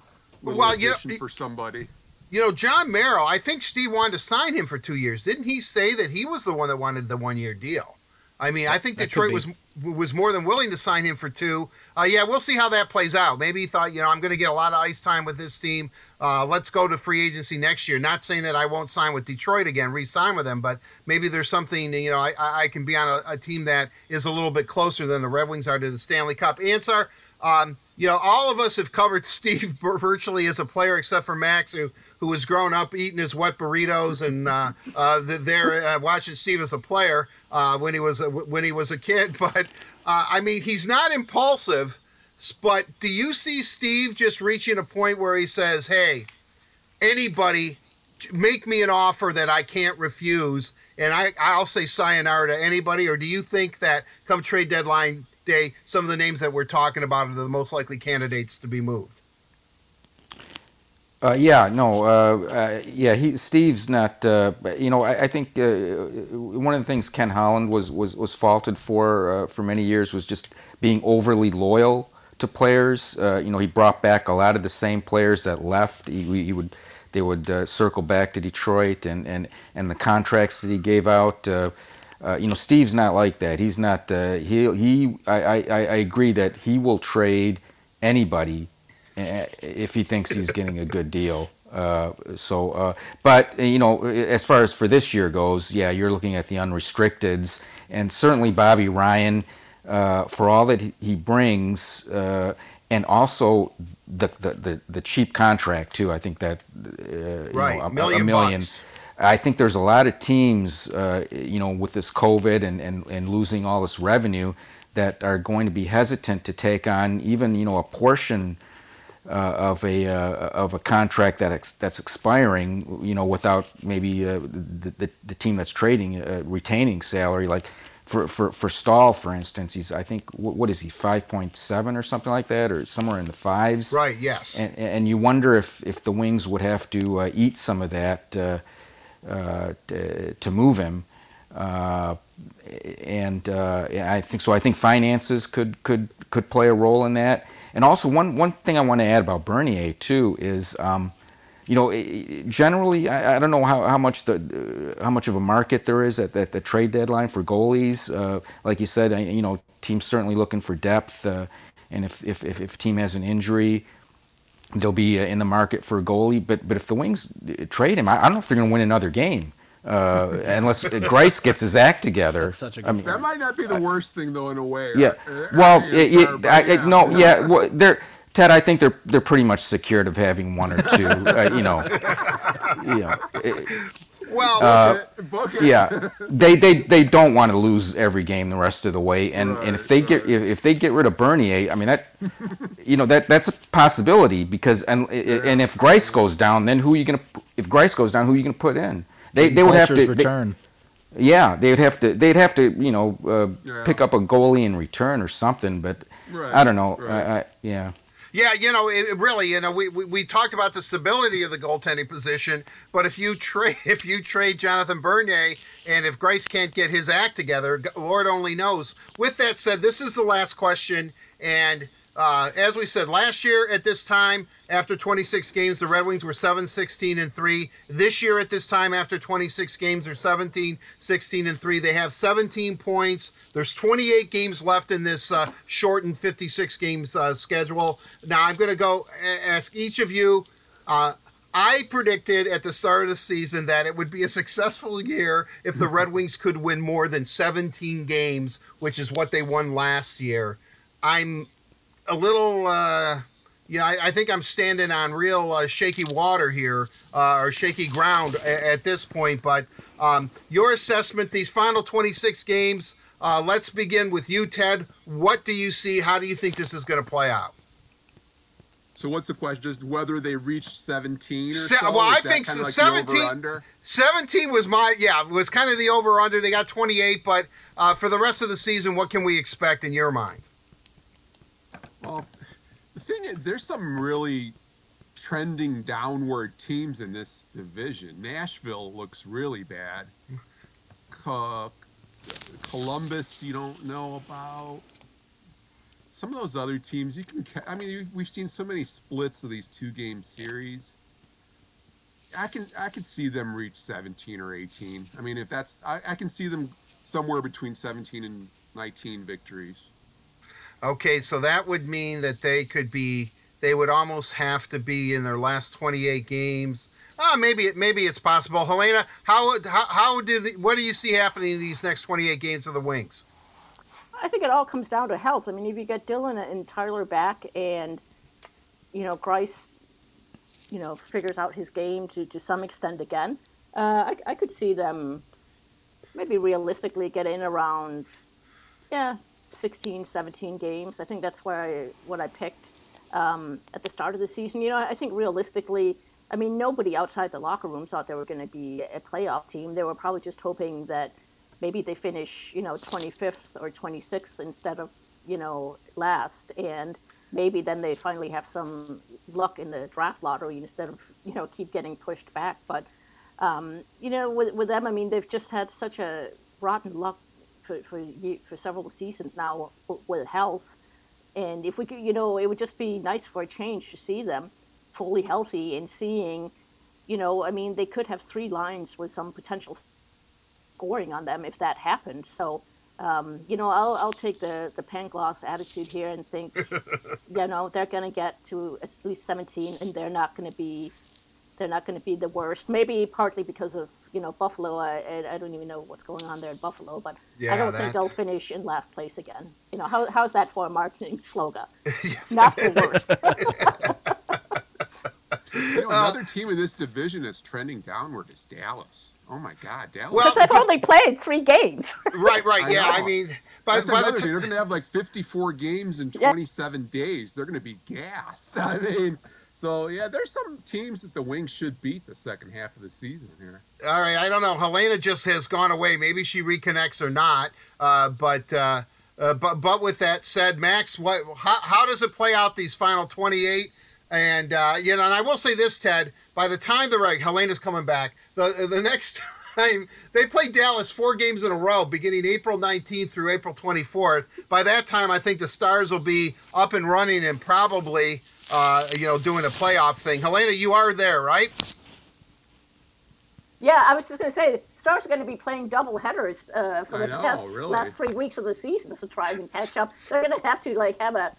Speaker 5: little
Speaker 1: Well, you know,
Speaker 5: addition
Speaker 1: he-
Speaker 5: for somebody.
Speaker 1: You know, Jon Merrill, I think Steve wanted to sign him for two years. Didn't he say that he was the one that wanted the one year deal? I mean, I think
Speaker 4: That
Speaker 1: Detroit was was more than willing to sign him for two. Uh, yeah, we'll see how that plays out. Maybe he thought, you know, I'm going to get a lot of ice time with this team. Uh, let's go to free agency next year. Not saying that I won't sign with Detroit again, re-sign with them, but maybe there's something, you know, I, I can be on a, a team that is a little bit closer than the Red Wings are to the Stanley Cup. Ansar, um, you know, all of us have covered [LAUGHS] Steve virtually as a player, except for Max, who who was growing up eating his wet burritos and uh, uh, there uh, watching Steve as a player uh, when he was a, when he was a kid. [LAUGHS] But uh, I mean, he's not impulsive. But do you see Steve just reaching a point where he says, "Hey, anybody, make me an offer that I can't refuse"? and I, I'll say sayonara to anybody, or do you think that come trade deadline day, some of the names that we're talking about are the most likely candidates to be moved?
Speaker 2: Uh, yeah, no, uh, uh, yeah. He Steve's not. Uh, you know, I, I think uh, one of the things Ken Holland was was was faulted for for many years was just being overly loyal to players. you know, he brought back a lot of the same players that left. He, he would they would circle back to Detroit and, and, and the contracts that he gave out. Uh, you know, Steve's not like that. He's not. Uh, he he. I, I, I agree that he will trade anybody if he thinks he's getting a good deal. Uh, so, but you know, as far as for this year goes, yeah, you're looking at the unrestricteds, and certainly Bobby Ryan, for all that he brings and also the, the, the, the, cheap contract too. I think that
Speaker 1: uh, right, know, a, million
Speaker 2: a million. I think there's a lot of teams, uh, you know, with this COVID and, and, and losing all this revenue, that are going to be hesitant to take on even you know a portion uh, of a uh, of a contract that ex- that's expiring, you know, without maybe uh, the, the, the team that's trading uh, retaining salary like for, for, for Staal, for instance, he's I think what, what is he five point seven or something like that, or somewhere in the fives.
Speaker 1: Right. Yes.
Speaker 2: And, and you wonder if, if the Wings would have to uh, eat some of that uh, uh, to, to, move him, uh, and uh, I think so. I think finances could could could play a role in that. And also one one thing I want to add about Bernier too is. Um, you know, generally, I, I, don't know how, how much the uh, how much of a market there is at, at the trade deadline for goalies. Uh, like you said, you know, teams certainly looking for depth, uh, and if, if if if a team has an injury, they'll be uh, in the market for a goalie. But but if the Wings uh, trade him, I, I don't know if they're going to win another game. Uh, unless Greiss gets his act together.
Speaker 4: That's such a good I
Speaker 5: mean, that might not be the worst thing though, in a way.
Speaker 2: Yeah. Well, it, it, I, yeah. no, yeah. Well, they're Ted, I think they're they're pretty much secured of having one or two. uh, you know, [LAUGHS] you know.
Speaker 1: well,
Speaker 2: uh, yeah, [LAUGHS] they, they they don't want to lose every game the rest of the way, and, right, and if they right. get if, if, they get rid of Bernier, I mean that, you know that that's a possibility because and yeah. and if Greiss goes down, then who are you gonna if Greiss goes down, who are you gonna put in?
Speaker 4: They they would have to return.
Speaker 2: They, yeah, they'd have to they'd have to you know uh, yeah. pick up a goalie in return or something, but right, I don't know. I, I, yeah.
Speaker 1: Yeah, you know, it, really, you know, we, we, we talked about the stability of the goaltending position, but if you trade [LAUGHS] if you trade Jonathan Bernier and if Greiss can't get his act together, Lord only knows. With that said, this is the last question, and uh, as we said last year at this time, after 26 games, the Red Wings were 7 16 and 3. This year at this time, after 26 games, they're 17 16 and 3. They have 17 points. There's 28 games left in this uh, shortened 56 games uh, schedule. Now, I'm going to go ask each of you. Uh, I predicted at the start of the season that it would be a successful year if the Red Wings could win more than 17 games, which is what they won last year. I'm a little, uh, you know, I, I, think I'm standing on real uh, shaky water here, uh, or shaky ground at, at this point. But um, your assessment, these final 26 games, uh, let's begin with you, Ted. What do you see? How do you think this is going to play out?
Speaker 5: So what's the question? Just whether they reached 17 or Se- so?
Speaker 1: Well, I think so, like 17. 17 was my yeah was kind of the over under. They got 28, but uh, for the rest of the season, what can we expect in your mind?
Speaker 5: Well, the thing is, there's some really trending downward teams in this division. Nashville looks really bad. Columbus, you don't know about. Some of those other teams, you can. I mean, we've seen so many splits of these two-game series. I can I can see them reach 17 or 18. I mean, if that's I, I can see them somewhere between 17 and 19 victories.
Speaker 1: Okay, so that would mean that they could be they would almost have to be in their last 28 games. Ah, maybe it maybe it's possible. Helena, how how, how did what do you see happening in these next 28 games for the Wings?
Speaker 3: I think it all comes down to health. I mean, if you get Dylan and Tyler back, and you know Greiss, you know, figures out his game to, to some extent again, uh, I, I could see them maybe realistically get in around, yeah, 16, 17 games. I think that's where I, what I picked um, at the start of the season. You know, I think realistically, I mean, nobody outside the locker room thought they were going to be a playoff team. They were probably just hoping that maybe they finish, you know, 25th or 26th instead of, you know, last. And maybe then they finally have some luck in the draft lottery instead of, you know, keep getting pushed back. But, um, you know, with, with them, I mean, they've just had such a rotten luck for, for, for several seasons now with health. And if we could, you know, it would just be nice for a change to see them fully healthy and seeing, you know, I mean, they could have three lines with some potential scoring on them if that happened. So, um, you know, I'll, I'll take the, the Pangloss attitude here and think, [LAUGHS] you know, they're going to get to at least 17 and they're not going to be, they're not going to be the worst. Maybe partly because of, you know, Buffalo. I, I don't even know what's going on there in Buffalo, but yeah, I don't that... think they'll [LAUGHS] finish in last place again. You know, how, how's that for a marketing [LAUGHS] slogan? [LAUGHS] not the worst.
Speaker 5: You know, another uh, team in this division that's trending downward is Dallas. Oh my God, Dallas!
Speaker 3: Well, they've only played three games.
Speaker 1: right, right, yeah. I, I mean,
Speaker 5: by, that's by another the t- They're going to have like 54 games in 27 yeah. days. They're going to be gassed. [LAUGHS] I mean, so yeah, there's some teams that the Wings should beat the second half of the season here.
Speaker 1: All right, I don't know. Helena just has gone away. Maybe she reconnects or not. Uh, but. Uh, uh, but but with that said, Max, what how, how does it play out these final 28? And uh, you know, and I will say this, Ted. By the time the right Helena's coming back, the the next [LAUGHS] time they play Dallas four games in a row, beginning April 19th through April 24th. By that time, I think the Stars will be up and running and probably uh, you know doing a playoff thing. Helena, you are there, right?
Speaker 3: Yeah, I was just going to say, Stars are going to be playing double headers uh, for the know, past, really. last three weeks of the season to try and catch up. They're going to have to like have a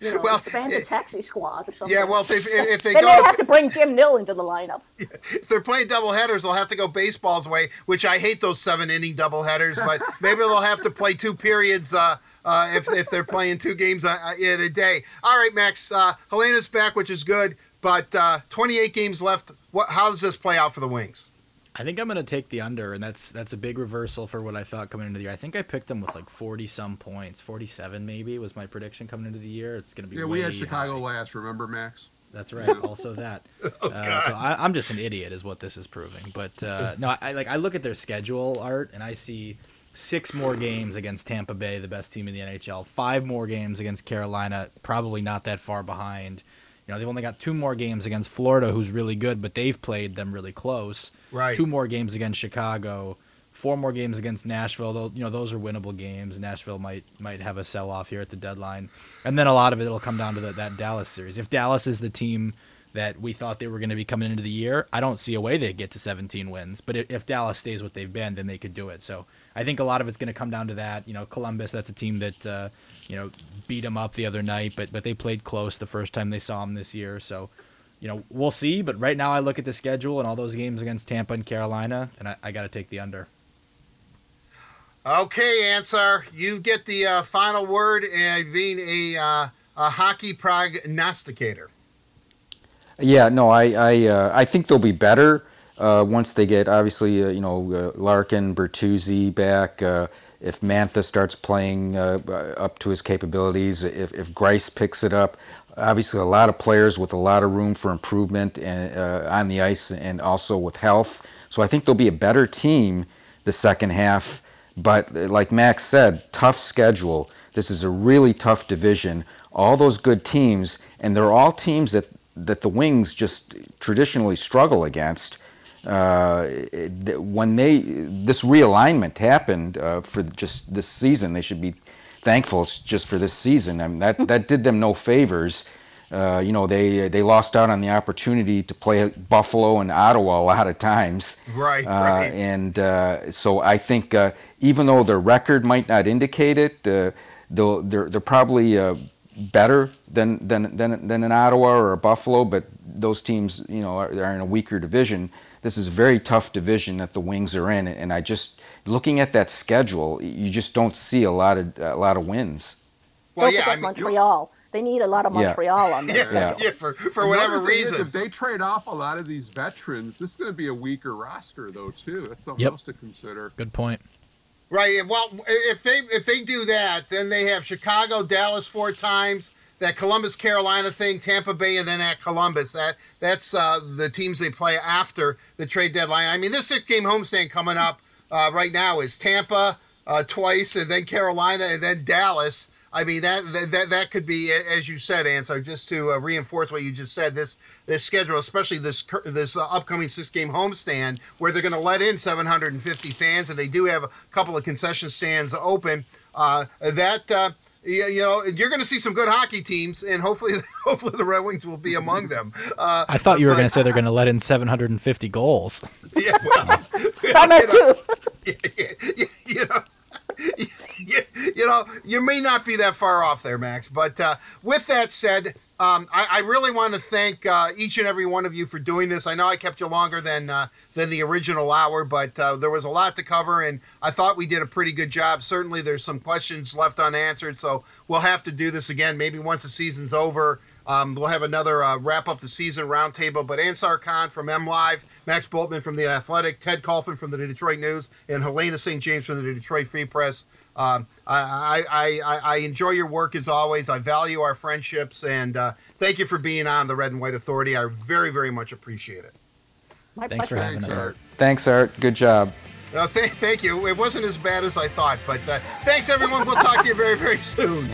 Speaker 3: you [LAUGHS] know, well, expand the taxi squad or something.
Speaker 1: Yeah, well, if they, if they, [LAUGHS]
Speaker 3: they
Speaker 1: go
Speaker 3: have to [LAUGHS] bring Jim Nill into the lineup.
Speaker 1: If they're playing double headers, they'll have to go baseball's way, which I hate those seven inning double headers. But maybe they'll have to play two periods uh, uh, if if they're playing two games a, uh, in a day. All right, Max. Uh, Helena's back, which is good, but uh, 28 games left. What? How does this play out for the Wings?
Speaker 4: I think I'm gonna take the under, and that's that's a big reversal for what I thought coming into the year. I think I picked them with like 40 some points, 47 maybe was my prediction coming into the year. It's gonna be
Speaker 5: yeah. We had Chicago high. last, remember Max?
Speaker 4: That's right. also that. [LAUGHS] oh, uh, so I, am just an idiot, is what this is proving. But uh, no, I like I look at their schedule art, and I see six more games against Tampa Bay, the best team in the NHL. Five more games against Carolina, probably not that far behind. You know, they've only got two more games against Florida, who's really good, but they've played them really close.
Speaker 1: Right.
Speaker 4: Two more games against Chicago, four more games against Nashville. Though you know those are winnable games. Nashville might might have a sell off here at the deadline, and then a lot of it will come down to the, that Dallas series. If Dallas is the team that we thought they were going to be coming into the year, I don't see a way they get to 17 wins. But if Dallas stays what they've been, then they could do it. So I think a lot of it's going to come down to that. You know, Columbus, that's a team that uh, you know beat them up the other night, but but they played close the first time they saw them this year. So you know we'll see. But right now, I look at the schedule and all those games against Tampa and Carolina, and I, I got to take the under.
Speaker 1: Okay, Ansar, you get the uh, final word, and being a uh, a hockey prognosticator.
Speaker 2: Yeah, no, I I uh, I think they'll be better uh, once they get obviously uh, you know uh, Larkin, Bertuzzi back. Uh, if Mantha starts playing uh, up to his capabilities, if if Greiss picks it up, obviously a lot of players with a lot of room for improvement and, on the ice and also with health. So I think they'll be a better team the second half. But like Max said, tough schedule. This is a really tough division. All those good teams, and they're all teams that that the Wings just traditionally struggle against. Uh, when they this realignment happened uh, for just this season, they should be thankful it's just for this season. I mean, that that did them no favors. Uh, you know, they they lost out on the opportunity to play Buffalo and Ottawa a lot of times.
Speaker 1: Right, uh, right.
Speaker 2: And uh, so I think uh, even though their record might not indicate it, they're they're probably better than, than, than, than an Ottawa or a Buffalo, but those teams, you know, are, are in a weaker division. This is a very tough division that the Wings are in, and I just looking at that schedule, you just don't see a lot of a lot of wins.
Speaker 3: Well, don't yeah, forget I mean, Montreal. They need a lot of
Speaker 2: Yeah.
Speaker 3: Montreal on their
Speaker 1: Yeah,
Speaker 3: schedule.
Speaker 1: yeah, for, for whatever
Speaker 5: thing is,
Speaker 1: reason.
Speaker 5: if they trade off a lot of these veterans, this is going to be a weaker roster, though. Too. That's something
Speaker 4: Yep.
Speaker 5: else to consider.
Speaker 4: Good point.
Speaker 1: Right. Well, if they if they do that, then they have Chicago, Dallas four times, that Columbus, Carolina thing, Tampa Bay, and then at Columbus. That that's uh, the teams they play after the trade deadline. I mean, this six game homestand coming up uh, right now is Tampa uh, twice, and then Carolina, and then Dallas. I mean that that that, could be, as you said, Ansar. Just to uh, reinforce what you just said, this this schedule, especially this this uh, upcoming six game homestand, where they're going to let in 750 fans, and they do have a couple of concession stands open. Uh, that you, you know you're going to see some good hockey teams, and hopefully [LAUGHS] hopefully the Red Wings will be among them. Uh,
Speaker 4: I thought you were going to say they're [LAUGHS] going to let in 750 goals.
Speaker 1: yeah, well, [LAUGHS]
Speaker 3: Down there
Speaker 1: you know,
Speaker 3: too.
Speaker 1: you know, you, you know, you may not be that far off there, Max. But uh, with that said, um, I, I really want to thank uh, each and every one of you for doing this. I know I kept you longer than uh, than the original hour, but uh, there was a lot to cover, and I thought we did a pretty good job. Certainly, there's some questions left unanswered, so we'll have to do this again. Maybe once the season's over. Um, we'll have another uh, wrap up the season roundtable. But Ansar Khan from MLive, Max Bultman from The Athletic, Ted Kulfan from the Detroit News, and Helena St. James from the Detroit Free Press. Um, I, I, I, I enjoy your work as always. I value our friendships, and uh, thank you for being on the Red and White Authority. I very, very much appreciate it.
Speaker 3: My
Speaker 4: Thanks for having
Speaker 5: Thanks,
Speaker 4: us.
Speaker 5: Art.
Speaker 2: Thanks, Art. Good job.
Speaker 1: Uh, th- thank you. It wasn't as bad as I thought, but uh, thanks, everyone. We'll talk to you very, very soon.